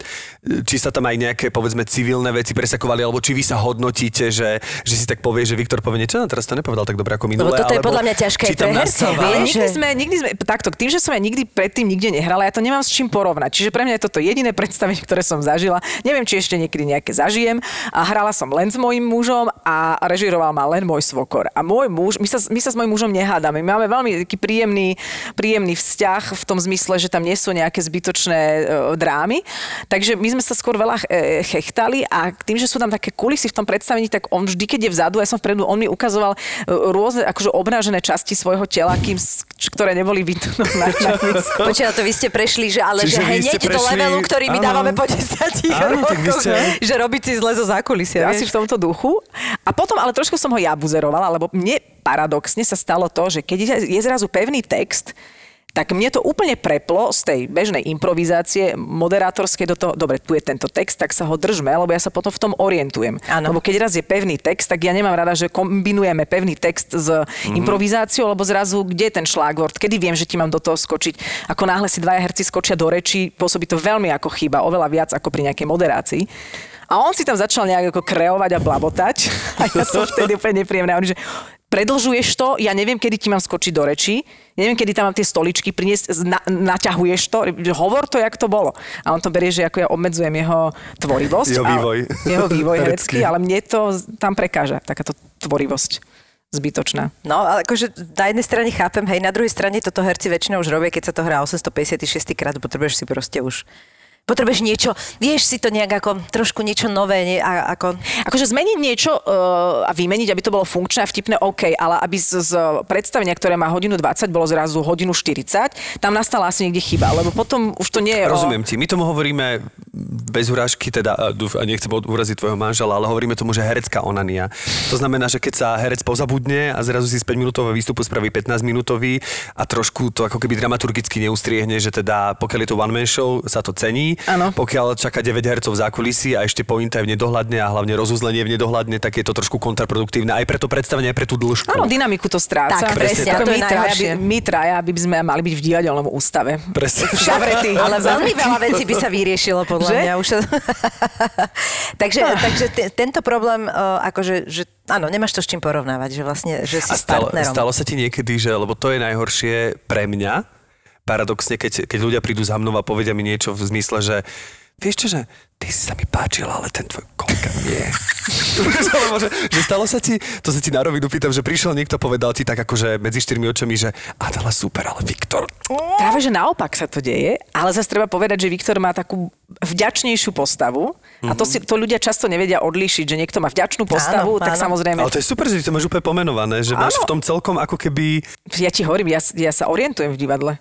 či sa tam aj nejaké, povedzme, civilné veci presakovali, alebo či vy sa hodnotíte, že, že si tak povie, že Viktor povie niečo, no teraz to nepovedal tak dobre ako minule, Lebo toto je alebo podľa mňa ťažké hercov, nastáva- Ale vieš, nikdy sme, nikdy sme, takto, tým, že som ja nikdy predtým nikde nehrala, ja to nemám s čím porovnať. Čiže pre mňa je toto jediné predstavenie, ktoré som zažila. Neviem, či ešte niekedy nejaké zažijem. A hrala som len s mojím mužom a režiroval ma len môj svokor. A môj muž, my sa, my sa s mojím mužom nehádame. My máme veľmi taký príjemný, príjemný vzťah v tom zmysle, že tam nie sú nejaké zbytočné e, drámy. Takže my sme sa skôr veľa e, chechtali a tým, že sú tam také kulisy v tom predstavení, tak on vždy, keď je vzadu, ja som vpredu, on mi ukazoval e, rôzne akože obnážené časti svojho tela, kým, ktoré neboli misku. Počkaj, to vy ste prešli, že ale Čiže že hneď do prešli- levelu, ktorý my áno. dávame po 10 Áno, tak vy rokoch, ste- že robiť si zle zo zákulisia. Asi vieš? v tomto duchu. A potom ale trošku som ho ja buzerovala, lebo mne paradoxne sa stalo to, že keď je- je zrazu pevný text, tak mne to úplne preplo z tej bežnej improvizácie moderátorskej do toho, dobre, tu je tento text, tak sa ho držme, lebo ja sa potom v tom orientujem. Áno. Lebo keď raz je pevný text, tak ja nemám rada, že kombinujeme pevný text s improvizáciou, lebo zrazu, kde je ten šlágvort, kedy viem, že ti mám do toho skočiť. Ako náhle si dvaja herci skočia do rečí, pôsobí to veľmi ako chyba, oveľa viac ako pri nejakej moderácii. A on si tam začal nejak ako kreovať a blabotať. A ja som vtedy úplne nepríjemná. On, že predlžuješ to, ja neviem, kedy ti mám skočiť do rečí, neviem, kedy tam mám tie stoličky priniesť, na, naťahuješ to, hovor to, jak to bolo. A on to berie, že ako ja obmedzujem jeho tvorivosť. Jeho a- vývoj. Jeho vývoj herecký, ale mne to tam prekáža, takáto tvorivosť zbytočná. No, ale akože na jednej strane chápem, hej, na druhej strane toto herci väčšinou už robia, keď sa to hrá 856 krát, potrebuješ si proste už Potrebuješ niečo, vieš si to nejak ako trošku niečo nové, nie, a, ako... Akože zmeniť niečo uh, a vymeniť, aby to bolo funkčné a vtipné, OK, ale aby z, z predstavenia, ktoré má hodinu 20, bolo zrazu hodinu 40, tam nastala asi niekde chyba, lebo potom už to nie je Rozumiem ti. My tomu hovoríme bez urážky, teda a dúf- a nechcem uraziť tvojho manžela, ale hovoríme tomu, že herecká onania. To znamená, že keď sa herec pozabudne a zrazu si z 5 minútového výstupu spraví 15 minútový a trošku to ako keby dramaturgicky neustriehne, že teda pokiaľ je to one man show, sa to cení. Áno. Pokiaľ čaká 9 hercov v zákulisí a ešte pointa je v nedohľadne a hlavne rozuzlenie v nedohľadne, tak je to trošku kontraproduktívne aj pre to predstavenie, aj pre tú dĺžku. Áno, dynamiku to stráca. Tak, presne, Ako to my, traja, my traja by sme mali byť v divadelnom ústave. Presne. Ale veľmi veľa vecí by sa vyriešilo, podľa Že? mňa. Už takže takže te, tento problém, uh, akože, že, áno, nemáš to s čím porovnávať, že vlastne, že si A s stalo, partnerom. stalo sa ti niekedy, že, lebo to je najhoršie pre mňa, paradoxne, keď, keď ľudia prídu za mnou a povedia mi niečo v zmysle, že vieš čo, že ty si sa mi páčil, ale ten tvoj kolega nie. Alebo že, že stalo sa ti, to sa ti na rovinu pýtam, že prišiel niekto povedal ti tak akože medzi štyrmi očami, že Adela super, ale Viktor, Práve, že naopak sa to deje, ale zase treba povedať, že Viktor má takú vďačnejšiu postavu a to, si, to ľudia často nevedia odlíšiť, že niekto má vďačnú postavu, Áno, tak áno. samozrejme, ale to je super, že ty to máš úplne pomenované, že máš Áno. v tom celkom ako keby... ja ti hovorím, ja, ja sa orientujem v divadle.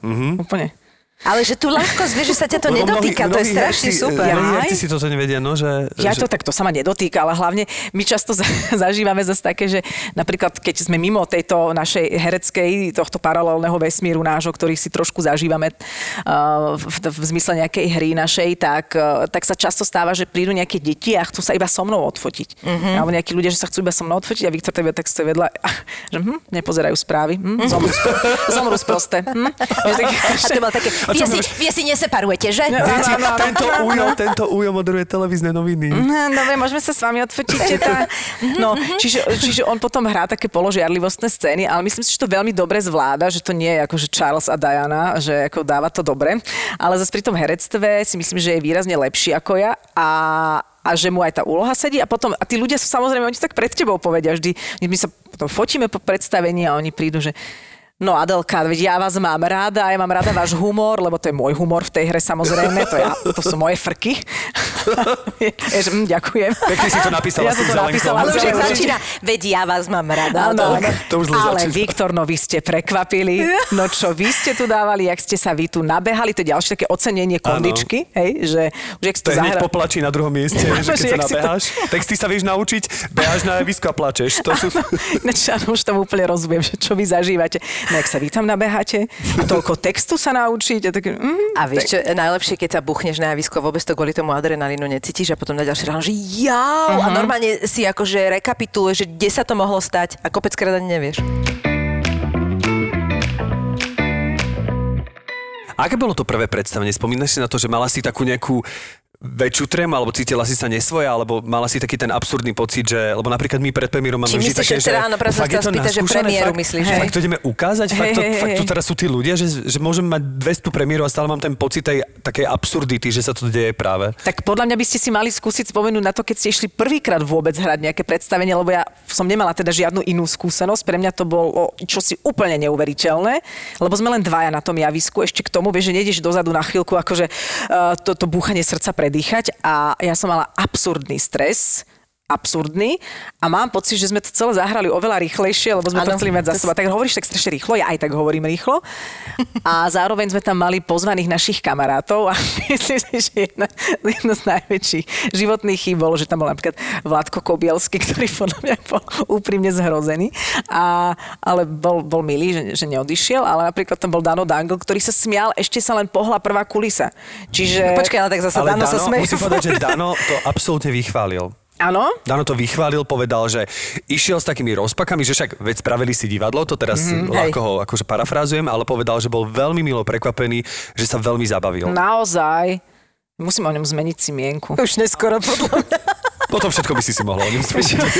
Úplne. Ale že tu ľahkosť, vieš, že sa ťa to Lebo mnohí- nedotýka, to je strašne herci- super. Mnohí herci si toto nevedia, no, že... Ja že... to tak, to sa ma nedotýka, ale hlavne my často za- zažívame zase také, že napríklad keď sme mimo tejto našej hereckej, tohto paralelného vesmíru nášho, ktorý si trošku zažívame uh, v, v zmysle nejakej hry našej, tak, uh, tak sa často stáva, že prídu nejaké deti a chcú sa iba so mnou odfotiť. Mm-hmm. Alebo nejakí ľudia, že sa chcú iba so mnou odfotiť a Viktor tebe tak stojí vedľa, že hm, nepozerajú správy, hm, zomru, zomru sprosté. Hm. Vieš, tak- A to bol také, vy si, vy si neseparujete, že? Viete, tento ujo, tento ujo moderuje televízne noviny. No, Dobre, môžeme sa s vami odfotiť. Teta. No, čiže, čiže on potom hrá také položiarlivostné scény, ale myslím si, že to veľmi dobre zvláda, že to nie je ako že Charles a Diana, že ako dáva to dobre. Ale zase pri tom herectve si myslím, že je výrazne lepší ako ja a a že mu aj tá úloha sedí a potom, a tí ľudia sú samozrejme, oni tak pred tebou povedia vždy, my sa potom fotíme po predstavení a oni prídu, že No Adelka, veď ja vás mám ráda, ja mám rada váš humor, lebo to je môj humor v tej hre samozrejme, to, ja, to sú moje frky. ja, že, mm, ďakujem. Pekne si to napísala Ja som to napísala Ale už začína, veď ja vás mám rada. Áno, áno. To už Ale. Viktor, no vy ste prekvapili. No čo vy ste tu dávali, jak ste sa vy tu nabehali, to je ďalšie také ocenenie kondičky, hej, že už jak ste To hneď zahra- poplačí na druhom mieste, že Že keď sa si to- nabeháš. Texty sa vieš naučiť, beháš na javisko a plačeš. To sú... Ináč už tomu úplne rozumiem, že čo vy zažívate. No jak sa vy tam nabeháte a toľko textu sa naučiť. A, tak, mm, A vieš čo, najlepšie, keď sa buchneš na javisko, vôbec to kvôli tomu adrenalínu necítiš a potom na ďalšie ráno, že ja, a normálne si akože rekapituluješ, že kde sa to mohlo stať a kopec krát ani nevieš. Aké bolo to prvé predstavenie? Spomínaš si na to, že mala si takú nejakú väčšiu trému, alebo cítila si sa nesvoja, alebo mala si taký ten absurdný pocit, že, lebo napríklad my pred premiérom máme vždy také, že teda áno, práve to spýtať, že premiéru fakt, myslíš, hej. fakt to ideme ukázať, fakt, to, Hej, hej, fakt hej. teraz sú tí ľudia, že, že môžeme mať 200 premiéru a stále mám ten pocit tej takej absurdity, že sa to deje práve. Tak podľa mňa by ste si mali skúsiť spomenúť na to, keď ste išli prvýkrát vôbec hrať nejaké predstavenie, lebo ja som nemala teda žiadnu inú skúsenosť. Pre mňa to bolo čosi úplne neuveriteľné, lebo sme len dvaja na tom javisku. Ešte k tomu, vieš, že nejdeš dozadu na chvíľku, akože uh, to, to búchanie srdca predýchať a ja som mala absurdný stres absurdný a mám pocit, že sme to celé zahrali oveľa rýchlejšie, lebo sme Áno. to chceli mať za seba. Tak hovoríš tak strašne rýchlo, ja aj tak hovorím rýchlo. A zároveň sme tam mali pozvaných našich kamarátov a myslím si, že jedna, jedna z najväčších životných chýb bolo, že tam bol napríklad Vládko Kobielsky, ktorý podľa mňa bol úprimne zhrozený. A, ale bol, bol milý, že, že neodišiel, ale napríklad tam bol Dano Dangle, ktorý sa smial, ešte sa len pohla prvá kulisa. Čiže... Počkaj, ale tak zase Ale Dano sa Dano, smeje. musím povedať, že Dano to absolútne vychválil. Áno? Dano to vychválil, povedal, že išiel s takými rozpakami, že však veď spravili si divadlo, to teraz Mhm, mm-hmm, ľahko ho akože parafrázujem, ale povedal, že bol veľmi milo prekvapený, že sa veľmi zabavil. Naozaj. Musím o ňom zmeniť si mienku. Už neskoro podľa mňa. Potom všetko by si si mohla o ňom spýtať.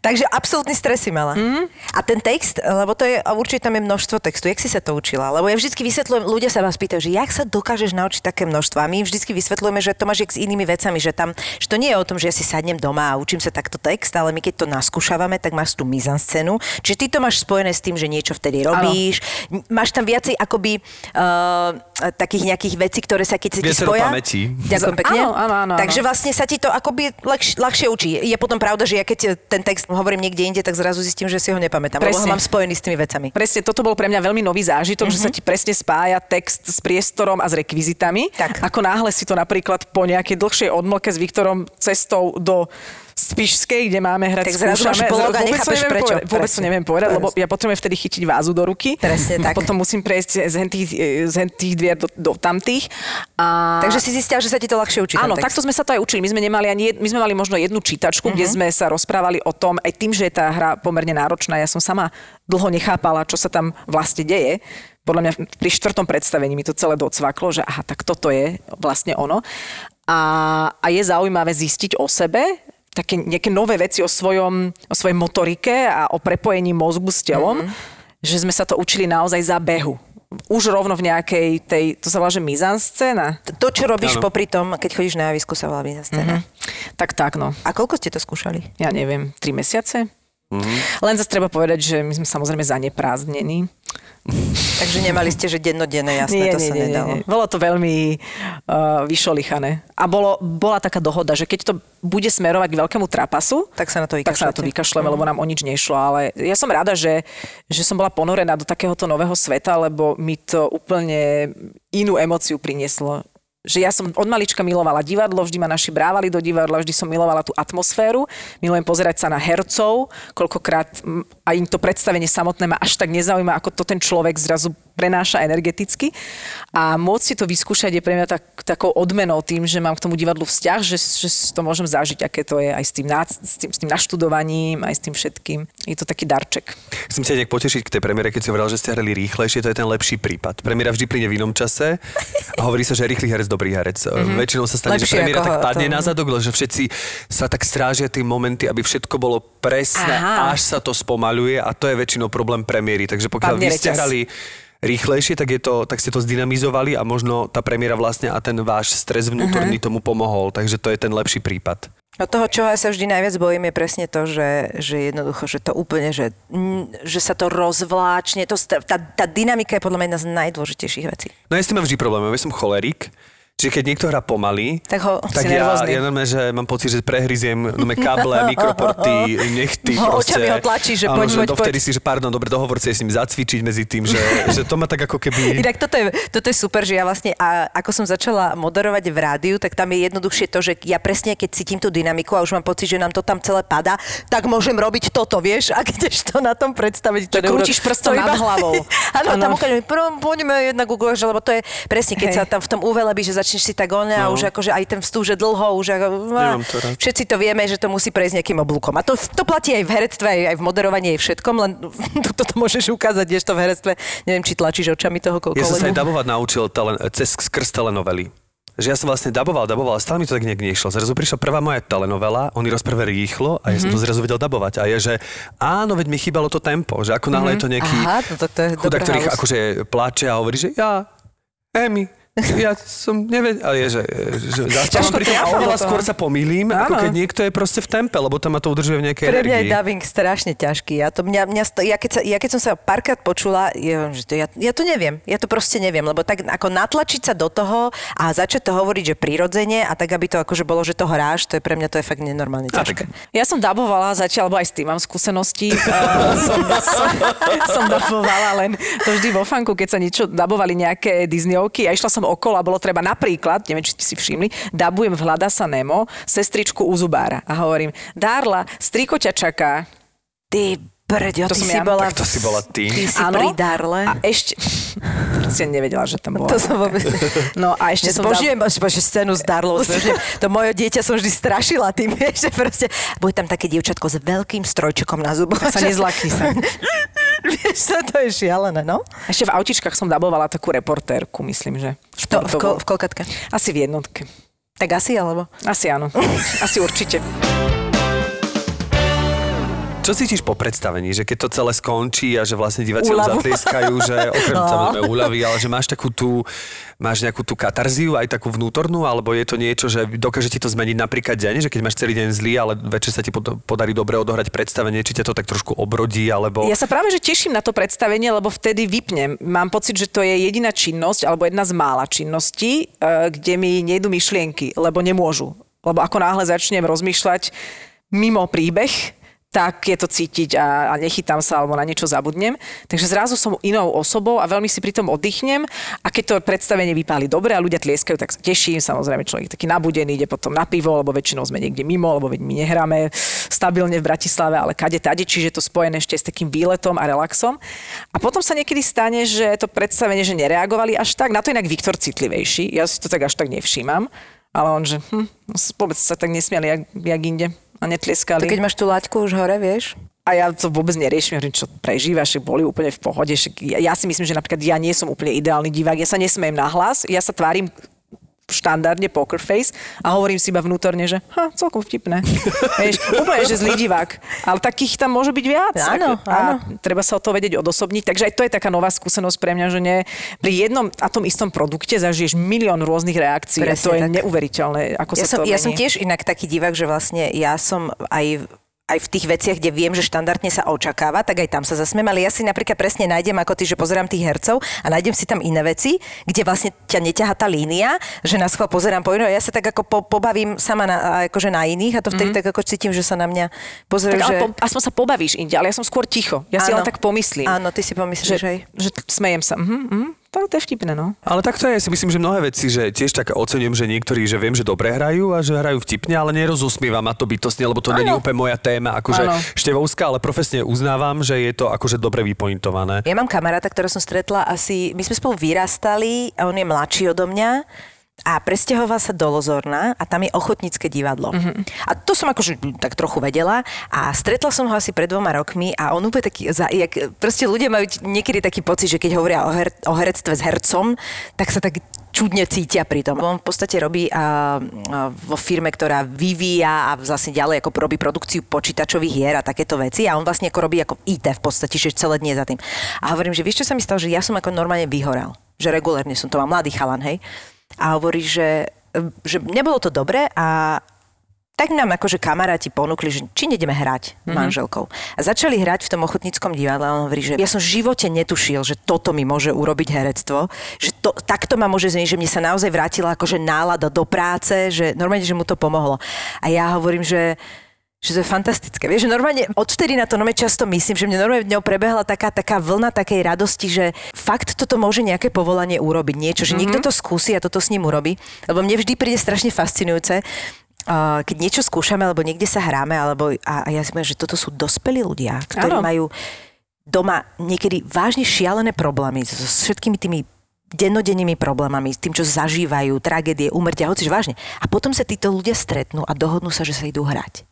Takže absolútny stres si mala. Mm. A ten text, lebo to je, určite tam je množstvo textu, jak si sa to učila? Lebo ja vždycky vysvetľujem, ľudia sa vás pýtajú, že jak sa dokážeš naučiť také množstvo? A my im vždycky vysvetľujeme, že to máš jak s inými vecami, že tam, že to nie je o tom, že ja si sadnem doma a učím sa takto text, ale my keď to naskúšavame, tak máš tú mizanscénu. Čiže ty to máš spojené s tým, že niečo vtedy robíš. N- Máš tam viacej akoby uh, takých nejakých vecí, ktoré sa keď sa ti spoja. pamätí. Ďakujem pekne. Áno, áno, áno, áno. Takže vlastne sa ti to akoby ľahš, ľahšie učí. Je potom pravda, že ja keď ten text hovorím niekde inde, tak zrazu zistím, že si ho nepamätám, lebo ho Presne. mám spojený s tými vecami. Presne, toto bol pre mňa veľmi nový zážitok, mm-hmm. že sa ti presne spája text s priestorom a s rekvizitami. Tak. Ako náhle si to napríklad po nejakej dlhšej odmlke s Viktorom cestou do Spišskej, kde máme hrať, Tak zrazu skúšame. blog a Vôbec to nechápeš neviem prečo. Povedať, vôbec to Presne. neviem povedať, lebo ja potrebujem vtedy chytiť vázu do ruky. Presne tak. Potom musím prejsť z hentých, z hentých dvier do, do tamtých. A... Takže si zistila, že sa ti to ľahšie učí. Áno, takto sme sa to aj učili. My sme nemali ani my sme mali možno jednu čítačku, kde sme sa rozprávali o tom, aj tým, že je tá hra pomerne náročná. Ja som sama dlho nechápala, čo sa tam vlastne deje. Podľa mňa pri štvrtom predstavení mi to celé docvaklo, že aha, tak toto je vlastne ono. A, a je zaujímavé zistiť o sebe, také nejaké nové veci o, svojom, o svojej motorike a o prepojení mozgu s telom, mm-hmm. že sme sa to učili naozaj za behu. Už rovno v nejakej tej, to sa volá, že mizanscéna. To, čo robíš Áno. popri tom, keď chodíš na javisku, sa volá scéna. Tak tak, no. A koľko ste to skúšali? ja neviem, tri mesiace. Mm-hmm. Len zase treba povedať, že my sme samozrejme zaneprázdnení. Takže nemali ste, že dennodenne, jasné, to sa nedalo. Bolo to veľmi uh, vyšolichané. A bolo, bola taká dohoda, že keď to bude smerovať k veľkému trapasu, Tak sa na to tak sa na to vykašľate. vykašľeme, lebo nám o nič nešlo. Ale ja som rada, že, že som bola ponorená do takéhoto nového sveta, lebo mi to úplne inú emociu prinieslo. Že ja som od malička milovala divadlo, vždy ma naši brávali do divadla, vždy som milovala tú atmosféru, milujem pozerať sa na hercov, koľkokrát mm, a im to predstavenie samotné ma až tak nezaujíma, ako to ten človek zrazu prenáša energeticky. A môcť si to vyskúšať je pre mňa tak, takou odmenou tým, že mám k tomu divadlu vzťah, že, že to môžem zažiť, aké to je aj s tým, nác- s tým, s tým naštudovaním, aj s tým všetkým. Je to taký darček. Chcem ťa nejak potešiť k tej premiére, keď si hovoril, že ste hrali rýchlejšie, to je ten lepší prípad. Premiéra vždy príde v inom čase a hovorí sa, že rýchly herec, dobrý herec. Mm-hmm. Väčšinou sa stane, Lepšie že premiéra tak padne to- na zadok, že všetci sa tak strážia tie momenty, aby všetko bolo presné, Aha. až sa to spomaľuje a to je väčšinou problém premiéry. Takže pokiaľ Padne vy ste hrali rýchlejšie, tak, je to, tak ste to zdynamizovali a možno tá premiéra vlastne a ten váš stres vnútorný tomu pomohol. Takže to je ten lepší prípad. No toho, čoho ja sa vždy najviac bojím, je presne to, že, že jednoducho, že to úplne, že, že sa to rozvláčne. To, tá, tá dynamika je podľa mňa jedna z najdôležitejších vecí. No ja s tým mám vždy problém, ja som cholerik, Čiže keď niekto hrá pomaly, Tak ho- tak ja, nervózny. ja normálne, že mám pocit, že prehryziem normálne káble, mikroporty, nechty. No, proste. očami ho tlačíš, že poď, poď, dovtedy poď. si, že pardon, dobre, dohovor si s ním zacvičiť medzi tým, že, že to má tak ako keby... Inak toto je, toto je super, že ja vlastne, a ako som začala moderovať v rádiu, tak tam je jednoduchšie to, že ja presne, keď cítim tú dynamiku a už mám pocit, že nám to tam celé pada, tak môžem robiť toto, vieš, a kdežto na tom predstaviť to krútiš prstom to nad hlavou. Áno, tam ukážem, poďme jednak ukáž, lebo to je presne, keď Hej. sa tam v tom uvelebí, že začneš si tak one a No. už akože aj ten vstup, že dlho, už ako, Nemám to rád. všetci to vieme, že to musí prejsť nejakým oblúkom. A to, to platí aj v herectve, aj, aj v moderovaní, aj všetkom, len toto môžeš ukázať, tiež to v herectve. Neviem, či tlačíš očami toho ko- kolegu. Ja som sa aj dabovať naučil tele, cez skrz telenovely. Že ja som vlastne daboval, daboval, a stále mi to tak nejak nešlo. Zrazu prišla prvá moja telenovela, oni rozprávali rýchlo a ja som to zrazu vedel dabovať. A je, že áno, veď mi chýbalo to tempo, že ako náhle je to nejaký Aha, no tak to je chudák, ktorý akože pláče a hovorí, že ja, Emi, ja som nevedel, ale je, že, že zastávam pri tom oveľa skôr sa pomýlim, ako Áno. keď niekto je proste v tempe, lebo tam ma to udržuje v nejakej Pre mňa je dubbing strašne ťažký. Ja, to, mňa, mňa, ja, keď, sa, ja keď som sa párkrát počula, ja, že to, ja, ja to neviem. Ja to proste neviem, lebo tak ako natlačiť sa do toho a začať to hovoriť, že prirodzene a tak, aby to akože bolo, že to hráš, to je pre mňa to je fakt nenormálne ťažké. Ja som dabovala zatiaľ, lebo aj s tým mám skúsenosti. Uh, som, som, som dabovala len to vždy vo fanku, keď sa niečo dabovali nejaké Disneyovky a išla som okolo a bolo treba napríklad, neviem, či ste si všimli, dabujem v Hľada sa Nemo sestričku u zubára a hovorím, Darla, striko ťa čaká. Ty brďo, To ty som si ja. bola... Tak to si bola ty. Ty si Áno. pri Darle. A ešte... si nevedela, že tam bola. To som vôbec... No a ešte som... Zbožujem dab... bože, scénu s Darlou, zbožujem. To moje dieťa som vždy strašila tým, že proste... Bude tam také dievčatko s veľkým strojčekom na zuboch. Sa nezlakni sa. vieš, to, to je šialené, no? Ešte v autičkách som dabovala takú reportérku, myslím, že. To, v, ko, v kolkatke. Asi v jednotke. Tak asi, alebo? Asi áno. Asi určite. Čo cítiš po predstavení, že keď to celé skončí a že vlastne diváci Úľavu. zatlieskajú, že okrem No. samozrejme úľavy, ale že máš takú tú, máš nejakú tú katarziu, aj takú vnútornú, alebo je to niečo, že dokáže ti to zmeniť napríklad deň, že keď máš celý deň zlý, ale večer sa ti pod- podarí dobre odohrať predstavenie, či ťa to tak trošku obrodí, alebo... Ja sa práve že teším na to predstavenie, lebo vtedy vypnem. Mám pocit, že to je jediná činnosť, alebo jedna z mála činností, e, kde mi nejdu myšlienky, lebo nemôžu. Lebo ako náhle začnem rozmýšľať mimo príbeh, tak je to cítiť a, a nechytám sa alebo na niečo zabudnem. Takže zrazu som inou osobou a veľmi si pri tom oddychnem a keď to predstavenie vypáli dobre a ľudia tlieskajú, tak sa teším. Samozrejme človek taký nabudený, ide potom na pivo, lebo väčšinou sme niekde mimo, lebo my nehráme stabilne v Bratislave, ale kade tade, čiže to spojené ešte s takým výletom a relaxom. A potom sa niekedy stane, že to predstavenie, že nereagovali až tak, na to inak Viktor citlivejší, ja si to tak až tak nevšímam, ale on, že hm, vôbec sa tak nesmiali, jak, jak inde a netlieskali. To keď máš tú laťku už hore, vieš? A ja to vôbec neriešim, hovorím, čo prežívaš, boli úplne v pohode. Ja, ja si myslím, že napríklad ja nie som úplne ideálny divák, ja sa nesmiem na hlas, ja sa tvárim štandardne poker face a hovorím si iba vnútorne, že ha, celkom vtipné. Vieš, úplne, že zlý divák. Ale takých tam môže byť viac. Áno, a áno. treba sa o to vedieť odosobniť. Takže aj to je taká nová skúsenosť pre mňa, že nie, pri jednom a tom istom produkte zažiješ milión rôznych reakcií Presne a to je tak. neuveriteľné, ako Ja sa som, to ja som mení. tiež inak taký divák, že vlastne ja som aj aj v tých veciach, kde viem, že štandardne sa očakáva, tak aj tam sa zasmiem, ale ja si napríklad presne nájdem ako ty, že pozerám tých hercov a nájdem si tam iné veci, kde vlastne ťa neťaha tá línia, že na schvál pozerám po iného, ja sa tak ako po, pobavím sama na, akože na iných a to vtedy mm-hmm. tak ako cítim, že sa na mňa pozerajú, Tak, že... po, aspoň sa pobavíš inde, ale ja som skôr ticho. Ja si Áno. len tak pomyslím. Áno, ty si pomyslíš, že, že... že smejem sa. Mhm, mhm. To, to je vtipné, no. Ale takto je, ja si myslím, že mnohé veci, že tiež tak ocením, že niektorí, že viem, že dobre hrajú a že hrajú vtipne, ale nerozosmievam ma to bytostne, lebo to není úplne moja téma, akože Áno. števovská, ale profesne uznávam, že je to akože dobre vypointované. Ja mám kamaráta, ktorého som stretla asi, my sme spolu vyrastali a on je mladší odo mňa a presťahoval sa do Lozorna a tam je ochotnícke divadlo. Mm-hmm. A to som akože tak trochu vedela a stretla som ho asi pred dvoma rokmi a on úplne taký, za, jak, proste ľudia majú niekedy taký pocit, že keď hovoria o, her, o herectve s hercom, tak sa tak čudne cítia pri tom. On v podstate robí a, a, vo firme, ktorá vyvíja a vlastne ďalej ako robí produkciu počítačových hier a takéto veci a on vlastne ako robí ako IT v podstate, že celé dnie za tým. A hovorím, že vieš, čo sa mi stalo, že ja som ako normálne vyhoral. Že regulérne som to mal mladý chalan, hej. A hovorí, že, že nebolo to dobré a tak nám akože kamaráti ponúkli, že či nejdeme hrať mm-hmm. manželkou. A začali hrať v tom ochotníckom divadle a on hovorí, že ja som v živote netušil, že toto mi môže urobiť herectvo, že to, takto ma môže zmeniť, že mne sa naozaj vrátila akože nálada do práce, že normálne, že mu to pomohlo. A ja hovorím, že že to je fantastické. Vieš, že normálne odvtedy na to normálne často myslím, že mne normálne dňou prebehla taká, taká vlna takej radosti, že fakt toto môže nejaké povolanie urobiť. Niečo, že mm-hmm. niekto to skúsi a toto s ním urobí. Lebo mne vždy príde strašne fascinujúce, keď niečo skúšame, alebo niekde sa hráme, alebo, a, a ja si myslím, že toto sú dospelí ľudia, ktorí Áno. majú doma niekedy vážne šialené problémy so, všetkými tými dennodennými problémami, s tým, čo zažívajú, tragédie, umrtia, hoci vážne. A potom sa títo ľudia stretnú a dohodnú sa, že sa idú hrať.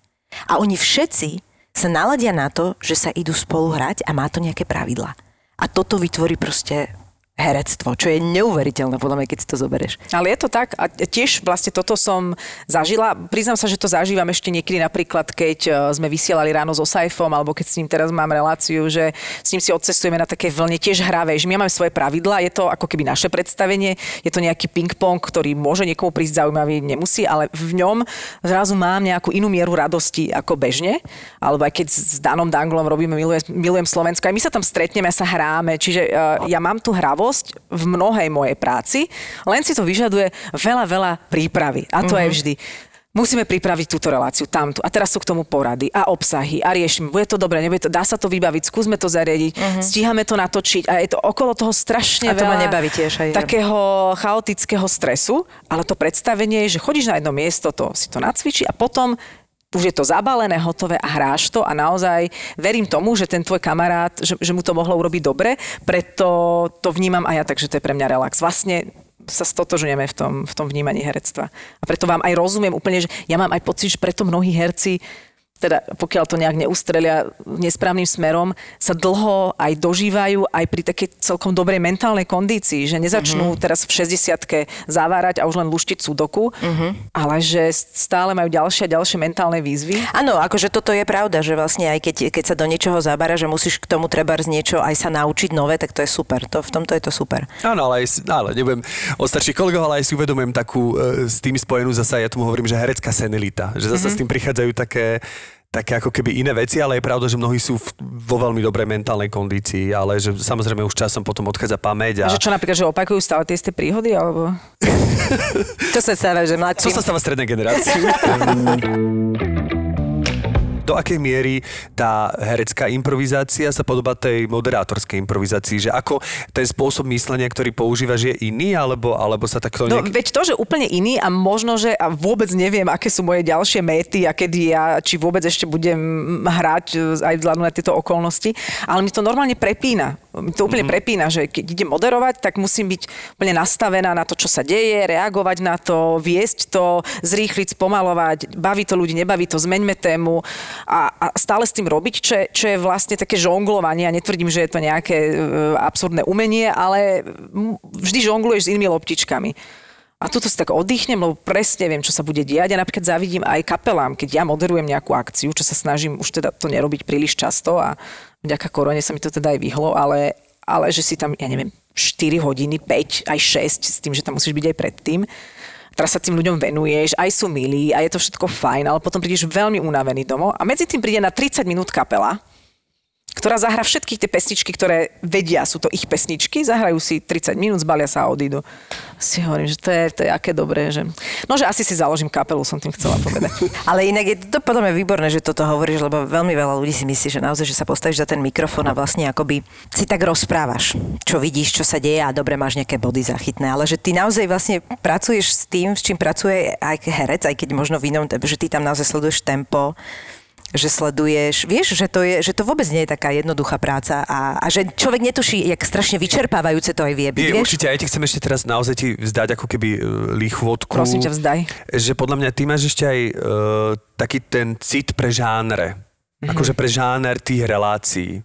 A oni všetci sa naladia na to, že sa idú spolu hrať a má to nejaké pravidla. A toto vytvorí proste herectvo, čo je neuveriteľné, podľa mňa, keď si to zoberieš. Ale je to tak a tiež vlastne toto som zažila. Priznám sa, že to zažívam ešte niekedy napríklad, keď e, sme vysielali ráno so Saifom, alebo keď s ním teraz mám reláciu, že s ním si odcestujeme na také vlne, tiež že my máme svoje pravidlá, je to ako keby naše predstavenie, je to nejaký ping-pong, ktorý môže niekomu prísť zaujímavý, nemusí, ale v ňom zrazu mám nejakú inú mieru radosti ako bežne, alebo aj keď s Danom Danglom robíme Milujem, Milujem Slovensko, aj my sa tam stretneme sa hráme, čiže uh, ja mám tú hravosť v mnohej mojej práci, len si to vyžaduje veľa, veľa prípravy. A to mm-hmm. je vždy. Musíme pripraviť túto reláciu, tamtu. A teraz sú k tomu porady a obsahy a riešime. Bude to dobre, nebude to, dá sa to vybaviť, skúsme to zariadiť, mm-hmm. stíhame to natočiť a je to okolo toho strašne A to veľa nebaví tiež aj. takého chaotického stresu, ale to predstavenie je, že chodíš na jedno miesto, to si to nacvičí a potom už je to zabalené, hotové a hráš to a naozaj verím tomu, že ten tvoj kamarát, že, že mu to mohlo urobiť dobre, preto to vnímam aj ja, takže to je pre mňa relax. Vlastne sa stotožňujeme v tom, v tom vnímaní herectva. A preto vám aj rozumiem úplne, že ja mám aj pocit, že preto mnohí herci teda pokiaľ to nejak neustrelia nesprávnym smerom, sa dlho aj dožívajú aj pri takej celkom dobrej mentálnej kondícii, že nezačnú uh-huh. teraz v 60 zavárať a už len luštiť sudoku, uh-huh. ale že stále majú ďalšie a ďalšie mentálne výzvy. Áno, akože toto je pravda, že vlastne aj keď, keď sa do niečoho zabára, že musíš k tomu treba z niečo aj sa naučiť nové, tak to je super. To, v tomto je to super. Áno, ale, aj, ale nebudem o starších kolegov, ale aj si uvedomujem takú e, s tým spojenú zasa, ja tomu hovorím, že herecká senilita. Že zasa mm-hmm. s tým prichádzajú také také ako keby iné veci, ale je pravda, že mnohí sú v, vo veľmi dobrej mentálnej kondícii, ale že samozrejme už časom potom odchádza pamäť. A... Že čo napríklad, že opakujú stále tie isté príhody, alebo... to sa stáva, že mladší. To sa stáva strednej generácii. do akej miery tá herecká improvizácia sa podobá tej moderátorskej improvizácii, že ako ten spôsob myslenia, ktorý používaš, je iný, alebo, alebo sa takto... No, veď to, že úplne iný a možno, že a vôbec neviem, aké sú moje ďalšie méty a kedy ja, či vôbec ešte budem hrať e, aj vzhľadom na tieto okolnosti, ale mi to normálne prepína. Mi to úplne mm-hmm. prepína, že keď idem moderovať, tak musím byť úplne nastavená na to, čo sa deje, reagovať na to, viesť to, zrýchliť, spomalovať, baví to ľudí, nebaví to, zmeňme tému a, a stále s tým robiť, čo, čo je vlastne také žonglovanie. Ja netvrdím, že je to nejaké e, absurdné umenie, ale vždy žongluješ s inými loptičkami. A tuto si tak oddychnem, lebo presne viem, čo sa bude diať. Ja napríklad závidím aj kapelám, keď ja moderujem nejakú akciu, čo sa snažím už teda to nerobiť príliš často a vďaka korone sa mi to teda aj vyhlo, ale, ale že si tam, ja neviem, 4 hodiny, 5, aj 6, s tým, že tam musíš byť aj predtým teraz sa tým ľuďom venuješ, aj sú milí a je to všetko fajn, ale potom prídeš veľmi unavený domov a medzi tým príde na 30 minút kapela, ktorá zahra všetky tie pesničky, ktoré vedia, sú to ich pesničky, zahrajú si 30 minút, zbalia sa a odídu. Si hovorím, že to je, to je aké dobré, že... No, že asi si založím kapelu, som tým chcela povedať. Ale inak je to podľa mňa výborné, že toto hovoríš, lebo veľmi veľa ľudí si myslí, že naozaj, že sa postavíš za ten mikrofón a vlastne akoby si tak rozprávaš, čo vidíš, čo sa deje a dobre máš nejaké body zachytné, ale že ty naozaj vlastne pracuješ s tým, s čím pracuje aj herec, aj keď možno v inom, že ty tam naozaj sleduješ tempo, že sleduješ, vieš, že to, je, že to vôbec nie je taká jednoduchá práca a, a že človek netuší, jak strašne vyčerpávajúce to aj vie byť, je, vieš? Určite, ja ti chcem ešte teraz naozaj ti vzdať ako keby e, lichvotku. Prosím ťa, vzdaj. Že podľa mňa ty máš ešte aj uh, taký ten cit pre žánre. Mm-hmm. Akože pre žáner tých relácií.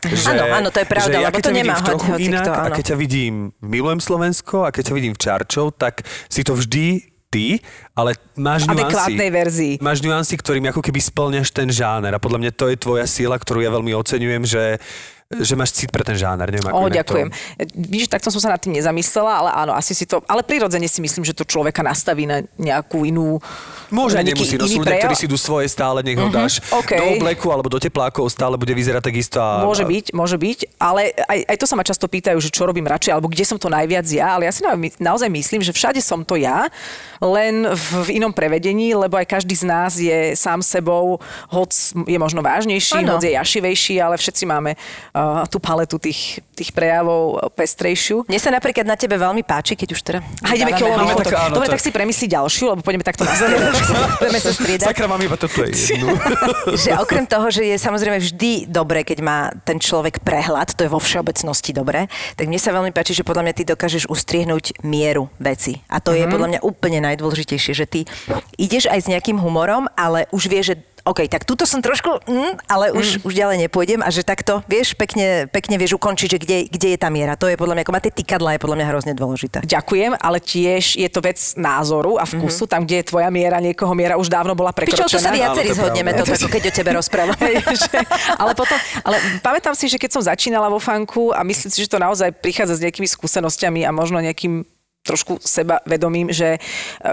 Že, áno, áno, to je pravda, že lebo ja to nemá trochu hoci, inak, to, A keď ťa vidím Milujem Slovensko a keď ťa vidím v Čarčov, tak si to vždy ty, ale máš nuancy. verzii. Máš nuancy, ktorým ako keby splňaš ten žáner. A podľa mňa to je tvoja síla, ktorú ja veľmi oceňujem, že že máš cit pre ten žáner, neviem ako O, ďakujem. To... Vidíš, takto som sa nad tým nezamyslela, ale áno, asi si to, ale prirodzene si myslím, že to človeka nastaví na nejakú inú Môže, na nemusí, no sú ľudia, ktorí si idú svoje stále, nech ho uh-huh. dáš okay. do obleku alebo do teplákov, stále bude vyzerať takisto. A... Môže byť, môže byť, ale aj, aj to sa ma často pýtajú, že čo robím radšej, alebo kde som to najviac ja, ale ja si naozaj myslím, že všade som to ja, len v, v inom prevedení, lebo aj každý z nás je sám sebou, hoc je možno vážnejší, ano. hoc je jašivejší, ale všetci máme uh, tú paletu tých, tých prejavov pestrejšiu. Mne sa napríklad na tebe veľmi páči, keď už teda... A ideme kilový tak, áno, Dobre, tak si premyslí ďalšiu, lebo pôjdeme takto na Budeme sa striedať. Sakra, mám iba toto jednu. že okrem toho, že je samozrejme vždy dobré, keď má ten človek prehľad, to je vo všeobecnosti dobré, tak mne sa veľmi páči, že podľa mňa ty dokážeš ustriehnúť mieru veci. A to mm-hmm. je mhm. podľa mňa úplne najdôležitejšie, že ty ideš aj s nejakým humorom, ale už vieš, že OK, tak tuto som trošku, mm, ale už, mm. už ďalej nepôjdem a že takto, vieš, pekne, pekne vieš ukončiť, že kde, kde je tá miera. To je podľa mňa, ako máte tykadla, je podľa mňa hrozne dôležité. Ďakujem, ale tiež je to vec názoru a vkusu, mm-hmm. tam, kde je tvoja miera, niekoho miera už dávno bola prekročená. Pičo, to sa viacerí zhodneme, to, ako keď o tebe rozprávam. ale potom, ale pamätám si, že keď som začínala vo fanku a myslím si, že to naozaj prichádza s nejakými skúsenostiami a možno nejakým trošku seba vedomím, že e,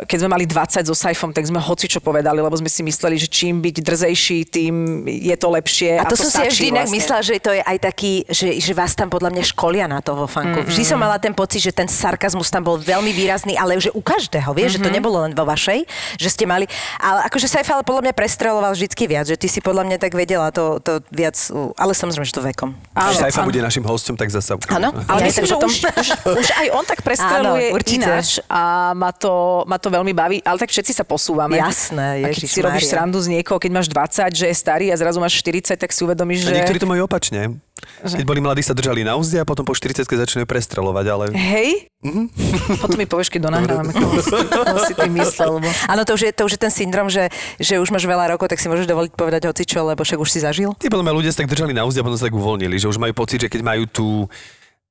keď sme mali 20 so Saifom, tak sme hoci čo povedali, lebo sme si mysleli, že čím byť drzejší, tým je to lepšie. A to, a to som si vždy inak vlastne. myslela, že to je aj taký, že, že vás tam podľa mňa školia na to vo fanku. Mm-hmm. Vždy som mala ten pocit, že ten sarkazmus tam bol veľmi výrazný, ale že u každého, vieš, mm-hmm. že to mhm. nebolo len vo vašej, že ste mali. Ale akože Saif ale podľa mňa prestreloval vždycky viac, že ty si podľa mňa tak vedela to, to viac, ale samozrejme, že to vekom. Ale Saifa bude našim hostom, tak zase. Áno, ale ja myslím, že už, už, už, aj on tak prestreluje ináč a ma to, ma to veľmi baví, ale tak všetci sa posúvame. Jasné, A keď si robíš srandu z niekoho, keď máš 20, že je starý a zrazu máš 40, tak si uvedomíš, že... A niektorí to majú opačne. Keď boli mladí, sa držali na úzde a potom po 40 začínajú prestrelovať, ale... Hej? Mm-hmm. Potom mi povieš, keď donahrávame, koho si ty myslel. Lebo... Áno, to už, je, to už je ten syndrom, že, že už máš veľa rokov, tak si môžeš dovoliť povedať hoci čo, lebo však už si zažil. Tí podľa ľudia sa tak držali na úzde a potom sa tak uvoľnili, že už majú pocit, že keď majú tú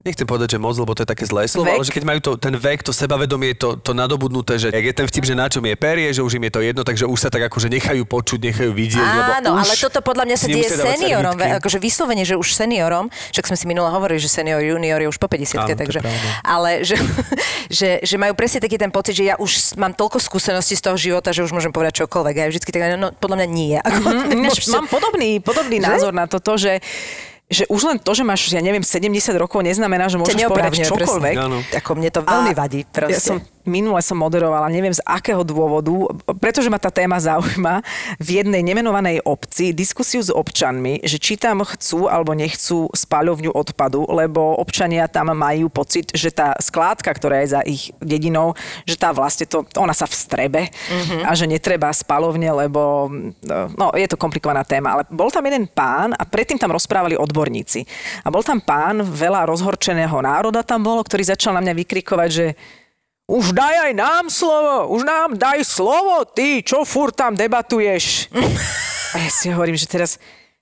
nechcem povedať, že moc, lebo to je také zlé slovo, Vek? ale že keď majú to, ten vek, to sebavedomie, to, to nadobudnuté, že je ten vtip, že na čom je perie, že už im je to jedno, takže už sa tak akože nechajú počuť, nechajú vidieť, lebo Áno, už ale toto podľa mňa sa deje seniorom, akože vyslovene, že už seniorom, však sme si minule hovorili, že senior, junior je už po 50 Áno, to je takže, ale že, že, že, majú presne taký ten pocit, že ja už mám toľko skúseností z toho života, že už môžem povedať čokoľvek. A ja vždycky tak, no podľa mňa nie. Ako, Mm, ináč nemôžem- mám podobný, podobný názor na toto, že že už len to, že máš, ja neviem, 70 rokov, neznamená, že môžeš povedať čokoľvek. presne. Áno. Ako mne to veľmi A vadí. Proste. Ja som minule som moderovala, neviem z akého dôvodu, pretože ma tá téma zaujíma, v jednej nemenovanej obci diskusiu s občanmi, že či tam chcú alebo nechcú spáľovňu odpadu, lebo občania tam majú pocit, že tá skládka, ktorá je za ich dedinou, že tá vlastne to, ona sa vstrebe a že netreba spáľovne, lebo no, je to komplikovaná téma. Ale bol tam jeden pán a predtým tam rozprávali odborníci. A bol tam pán, veľa rozhorčeného národa tam bolo, ktorý začal na mňa vykrikovať, že už daj aj nám slovo, už nám daj slovo, ty, čo furt tam debatuješ. A ja si hovorím, že teraz,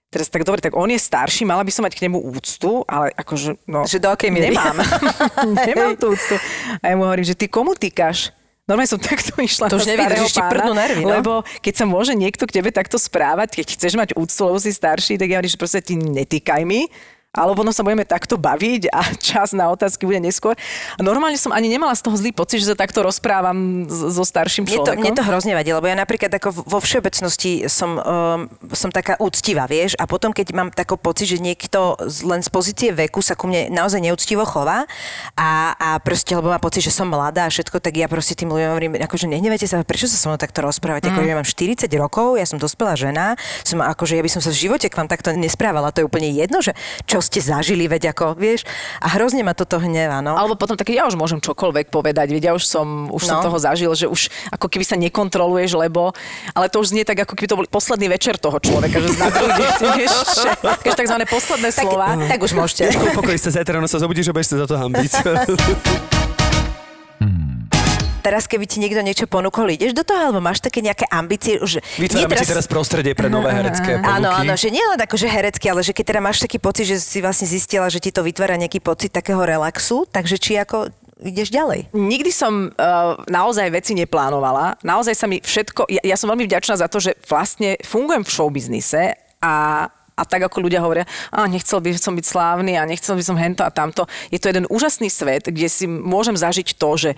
teraz tak dobre, tak on je starší, mala by som mať k nemu úctu, ale akože, no... Že do akej miery? Nemám. Nemám tú úctu. A ja mu hovorím, že ty komu týkaš? Normálne som takto išla To už ešte pána, prdnú nervy, no. Lebo keď sa môže niekto k tebe takto správať, keď chceš mať úctu, lebo si starší, tak ja hovorím, že proste ti netýkaj mi. Alebo potom sa budeme takto baviť a čas na otázky bude neskôr. A normálne som ani nemala z toho zlý pocit, že sa takto rozprávam so starším Mne to, človekom. mne to hrozne vadí, lebo ja napríklad ako vo všeobecnosti som, um, som taká úctivá, vieš, a potom keď mám taký pocit, že niekto z- len z pozície veku sa ku mne naozaj neúctivo chová a, a proste, lebo má pocit, že som mladá a všetko, tak ja proste tým ľuďom hovorím, akože nehnevajte sa, prečo sa so mnou takto rozprávať, ako ja mám 40 rokov, ja som dospelá žena, som akože ja by som sa v živote k vám takto nesprávala, to je úplne jedno, že čo ste zažili, veď ako, vieš, a hrozne ma toto hnevá, no. Alebo potom tak, ja už môžem čokoľvek povedať, veď ja už som, už som No. toho zažil, že už ako keby sa nekontroluješ, lebo, ale to už znie tak, ako keby to bol posledný večer toho človeka, že zna druhý deň, vieš, že takzvané posledné tak, slova. tak už môžete. Jožko, pokoj sa zajtra, ráno sa zobudíš a budeš sa za to hambiť. Teraz, keby ti niekto niečo ponúkol, ideš do toho, alebo máš také nejaké ambície? Už, Vytvárame nie ti teraz prostredie pre nové herecké ponuky. Áno, áno, že nie len ako, že herecky, ale že keď teda máš taký pocit, že si vlastne zistila, že ti to vytvára nejaký pocit takého relaxu, takže či ako ideš ďalej? Nikdy som uh, naozaj veci neplánovala. Naozaj sa mi všetko... Ja, ja som veľmi vďačná za to, že vlastne fungujem v showbiznise a a tak ako ľudia hovoria, a nechcel by som byť slávny a nechcel by som hento a tamto. Je to jeden úžasný svet, kde si môžem zažiť to, že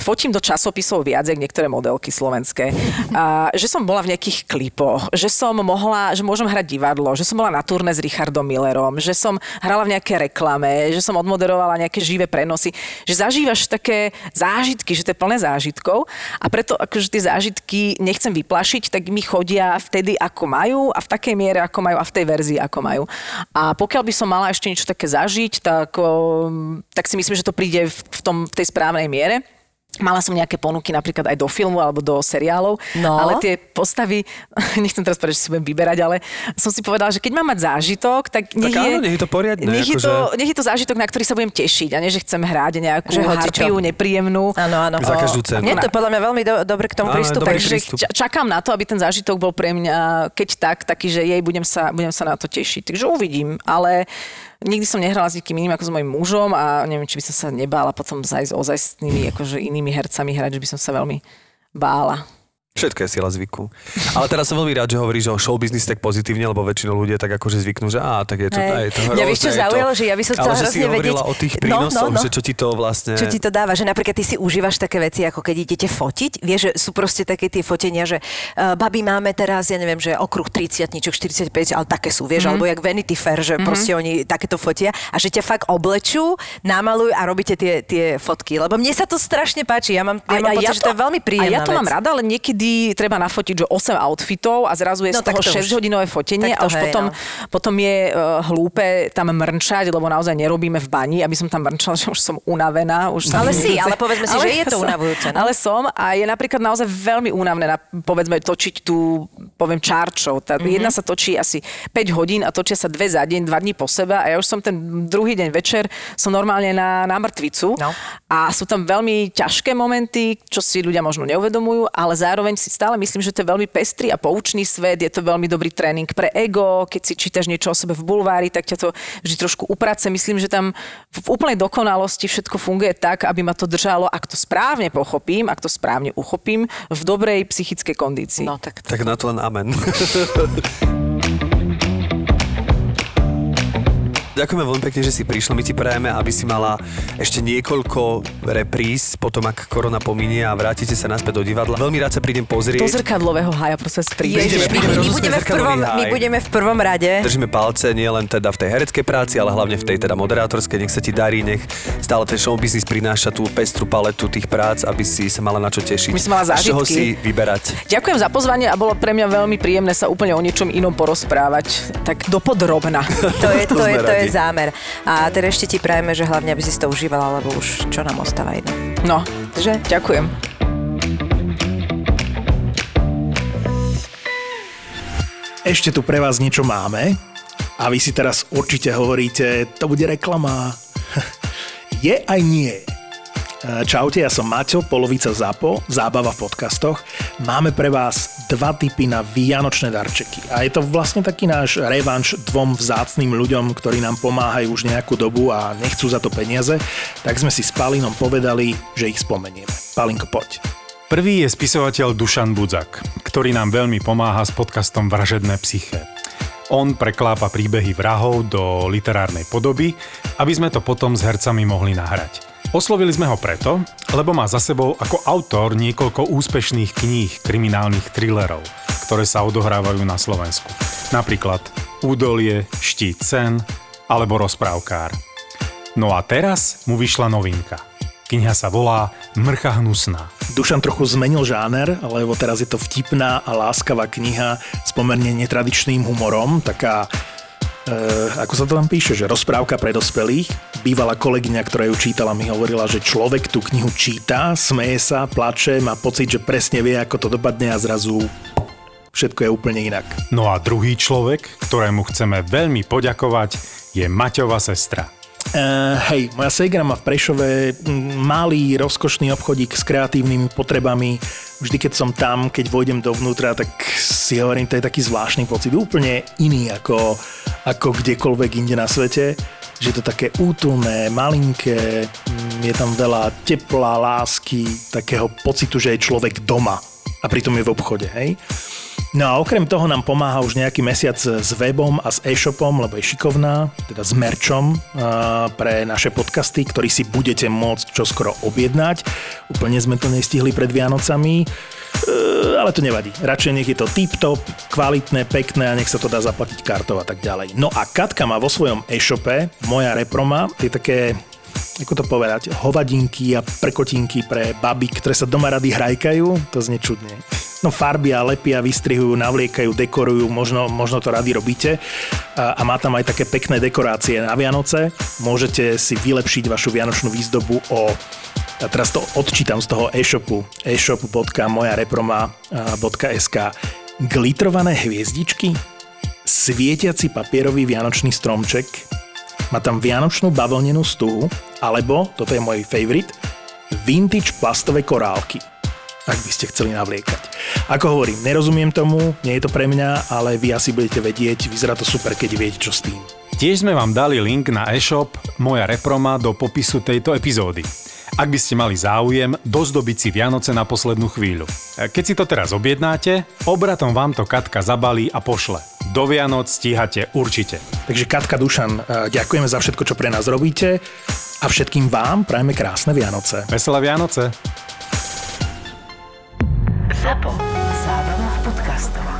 fotím do časopisov viac, niektoré modelky slovenské. A, že som bola v nejakých klipoch, že som mohla, že môžem hrať divadlo, že som bola na turné s Richardom Millerom, že som hrala v nejaké reklame, že som odmoderovala nejaké živé prenosy, že zažívaš také zážitky, že to je plné zážitkov a preto akože tie zážitky nechcem vyplašiť, tak mi chodia vtedy ako majú a v takej miere ako majú a v tej verzii ako majú. A pokiaľ by som mala ešte niečo také zažiť, tak, tak si myslím, že to príde v, tom, v tej správnej miere. Mala som nejaké ponuky napríklad aj do filmu alebo do seriálov, No. ale tie postavy, nechcem teraz povedať, že si budem vyberať, ale som si povedala, že keď mám mať zážitok, tak nech, Tak je, áno, nech je to poriadne, Nech, je akože- to, nech je to zážitok, na ktorý sa budem tešiť a nie, že chcem hrať nejakú Že harpiu nepríjemnú. Áno, áno. Za každú cenu. Nie, to je podľa mňa veľmi do, dobre k tomu dobrý Takže prístup. ča- čakám na to, aby ten zážitok bol pre mňa, keď tak, taký, že jej budem sa, budem sa na to tešiť. Takže uvidím, ale nikdy som nehrala s nikým iným ako s mojim mužom a neviem, či by som sa nebála potom aj s ozajstnými, akože inými hercami hrať, že by som sa veľmi bála. Všetko je sila zvyku. Ale teraz som veľmi rád, že hovoríš o show business tak pozitívne, lebo väčšinou ľudia tak akože zvyknú, že á, tak je to, Hej. je to hrozné, vieš, čo to- zaujalo, že ja by som chcela Ale že si vedieť- o tých No, no, prínosoch, no. že čo ti to vlastne... Čo ti to dáva? Že napríklad ty si užívaš také veci, ako keď idete fotiť. Vieš, že sú proste také tie fotenia, že uh, babi máme teraz, ja neviem, že okruh 30 45, ale také sú, vieš, mm-hmm. alebo jak Vanity Fair, že mm-hmm. proste oni takéto fotia a že ťa fakt oblečú, namalujú a robíte tie, tie fotky. Lebo mne sa to strašne páči. Ja mám, ja mám pocit, že to je veľmi príjemná A ja to vec. mám rada, ale niekedy treba nafotiť, že 8 outfitov a zrazu je No, z toho tak to už. 6-hodinové fotenie a už hej, potom, no. potom je uh, hlúpe tam mrnčať, lebo naozaj nerobíme v bani, aby som tam mrnčala, že už som unavená. Už sa Ale si, ale povedzme si, že je to som- unavujúce, no. Ale som a je napríklad naozaj veľmi únavné, na, povedzme, točiť tú, poviem. Tá, Mhm. mm-hmm. Jedna sa točí asi 5 hodín a točia sa dve za deň, dva dní po seba a ja už som ten druhý deň večer, som normálne na, na mŕtvicu No. a sú tam veľmi ťažké momenty, čo si ľudia možno neuvedomujú, ale zároveň zároveň si stále myslím, že to je veľmi pestrý a poučný svet, je to veľmi dobrý tréning pre ego, keď si čítaš niečo o sebe v bulvári, tak ťa to vždy trošku uprace. Myslím, že tam v úplnej dokonalosti všetko funguje tak, aby ma to držalo, ak to správne pochopím, ak to správne uchopím, v dobrej psychickej kondícii. No, tak, Tak na to len amen. Ďakujeme veľmi pekne, že si prišla. My ti prajeme, aby si mala ešte niekoľko repríz, potom ak korona pominie a vrátite sa naspäť do divadla. Veľmi rád sa prídem pozrieť. Do zrkadlového haja, prosím, prídeš. Prídeme, Ježiš, my, prídeme, my, budeme v prvom, my háj. budeme v prvom rade. Držíme palce nie len teda v tej hereckej práci, ale hlavne v tej teda moderátorskej. Nech sa ti darí, nech stále ten show business prináša tú pestru paletu tých prác, aby si sa mala na čo tešiť. My sme mala A z čoho zážitky. si vyberať. Ďakujem za pozvanie a bolo pre mňa veľmi príjemné sa úplne o niečom inom porozprávať. Tak dopodrobna. To je, to, To je, to je zámer. A teda ešte ti prajeme, že hlavne, aby si to užívala, lebo už čo nám ostáva iné. No, Že? ďakujem. Ešte tu pre vás niečo máme a vy si teraz určite hovoríte, to bude reklama. Je aj nie. E, Čaute, ja som Maťo, polovica ZAPO, zábava v podcastoch. Máme pre vás dva typy na vianočné darčeky. A je to vlastne taký náš revanš dvom vzácným ľuďom, ktorí nám pomáhajú už nejakú dobu a nechcú za to peniaze. Tak sme si s Palinom povedali, že ich spomenieme. Palinko, poď. Prvý je spisovateľ Dušan Budzak, ktorý nám veľmi pomáha s podcastom Vražedné psyché. On preklápa príbehy vrahov do literárnej podoby, aby sme to potom s hercami mohli nahrať. Oslovili sme ho preto, lebo má za sebou ako autor niekoľko úspešných kníh kriminálnych thrillerov, ktoré sa odohrávajú na Slovensku. Napríklad Údolie, Štít sen alebo Rozprávkár. No a teraz mu vyšla novinka. Kniha sa volá Mrcha hnusná. Dušan trochu zmenil žáner, lebo teraz je to vtipná a láskavá kniha s pomerne netradičným humorom, taká ako sa to tam píše, že rozprávka pre dospelých. Bývalá kolegyňa, ktorá ju čítala, mi hovorila, že človek tú knihu číta, smeje sa, plače, má pocit, že presne vie, ako to dopadne a zrazu všetko je úplne inak. No a druhý človek, ktorému chceme veľmi poďakovať, je Maťova sestra. Uh, hej, moja segra má v Prešove malý, rozkošný obchodík s kreatívnymi potrebami. Vždy, keď som tam, keď vojdem dovnútra, tak si hovorím, to je taký zvláštny pocit, úplne iný ako, ako kdekoľvek inde na svete. Že je to také útulné, malinké, je tam veľa tepla, lásky, takého pocitu, že je človek doma a pritom je v obchode, hej. No a okrem toho nám pomáha už nejaký mesiac s webom a s e-shopom, lebo je šikovná, teda s merčom pre naše podcasty, ktorý si budete môcť čoskoro objednať. Úplne sme to nestihli pred Vianocami, e, ale to nevadí. Radšej nech je to tip-top, kvalitné, pekné a nech sa to dá zaplatiť kartou a tak ďalej. No a Katka má vo svojom e-shope, moja reproma, tie také ako to povedať, hovadinky a prekotinky pre baby, ktoré sa doma rady hrajkajú, to znie čudne. No farbia, lepia, vystrihujú, navliekajú, dekorujú, možno, možno to rady robíte. A, a má tam aj také pekné dekorácie na Vianoce. Môžete si vylepšiť vašu vianočnú výzdobu o a teraz to odčítam z toho e-shopu e-shop.mojareproma.sk Glitrované hviezdičky, svietiaci papierový vianočný stromček, má tam vianočnú bavlnenú stuhu, alebo, toto je môj favorite, vintage plastové korálky, ak by ste chceli navliekať. Ako hovorím, nerozumiem tomu, nie je to pre mňa, ale vy asi budete vedieť, vyzerá to super, keď viete, čo s tým. Tiež sme vám dali link na e-shop Moja reproma do popisu tejto epizódy. Ak by ste mali záujem dozdobiť si Vianoce na poslednú chvíľu. Keď si to teraz objednáte, obratom vám to Katka zabalí a pošle. Do Vianoc stíhate určite. Takže Katka Dušan, eh, ďakujeme za všetko, čo pre nás robíte a všetkým vám prajeme krásne Vianoce. Veselé Vianoce! Zapo. Zábrná v podcastovách.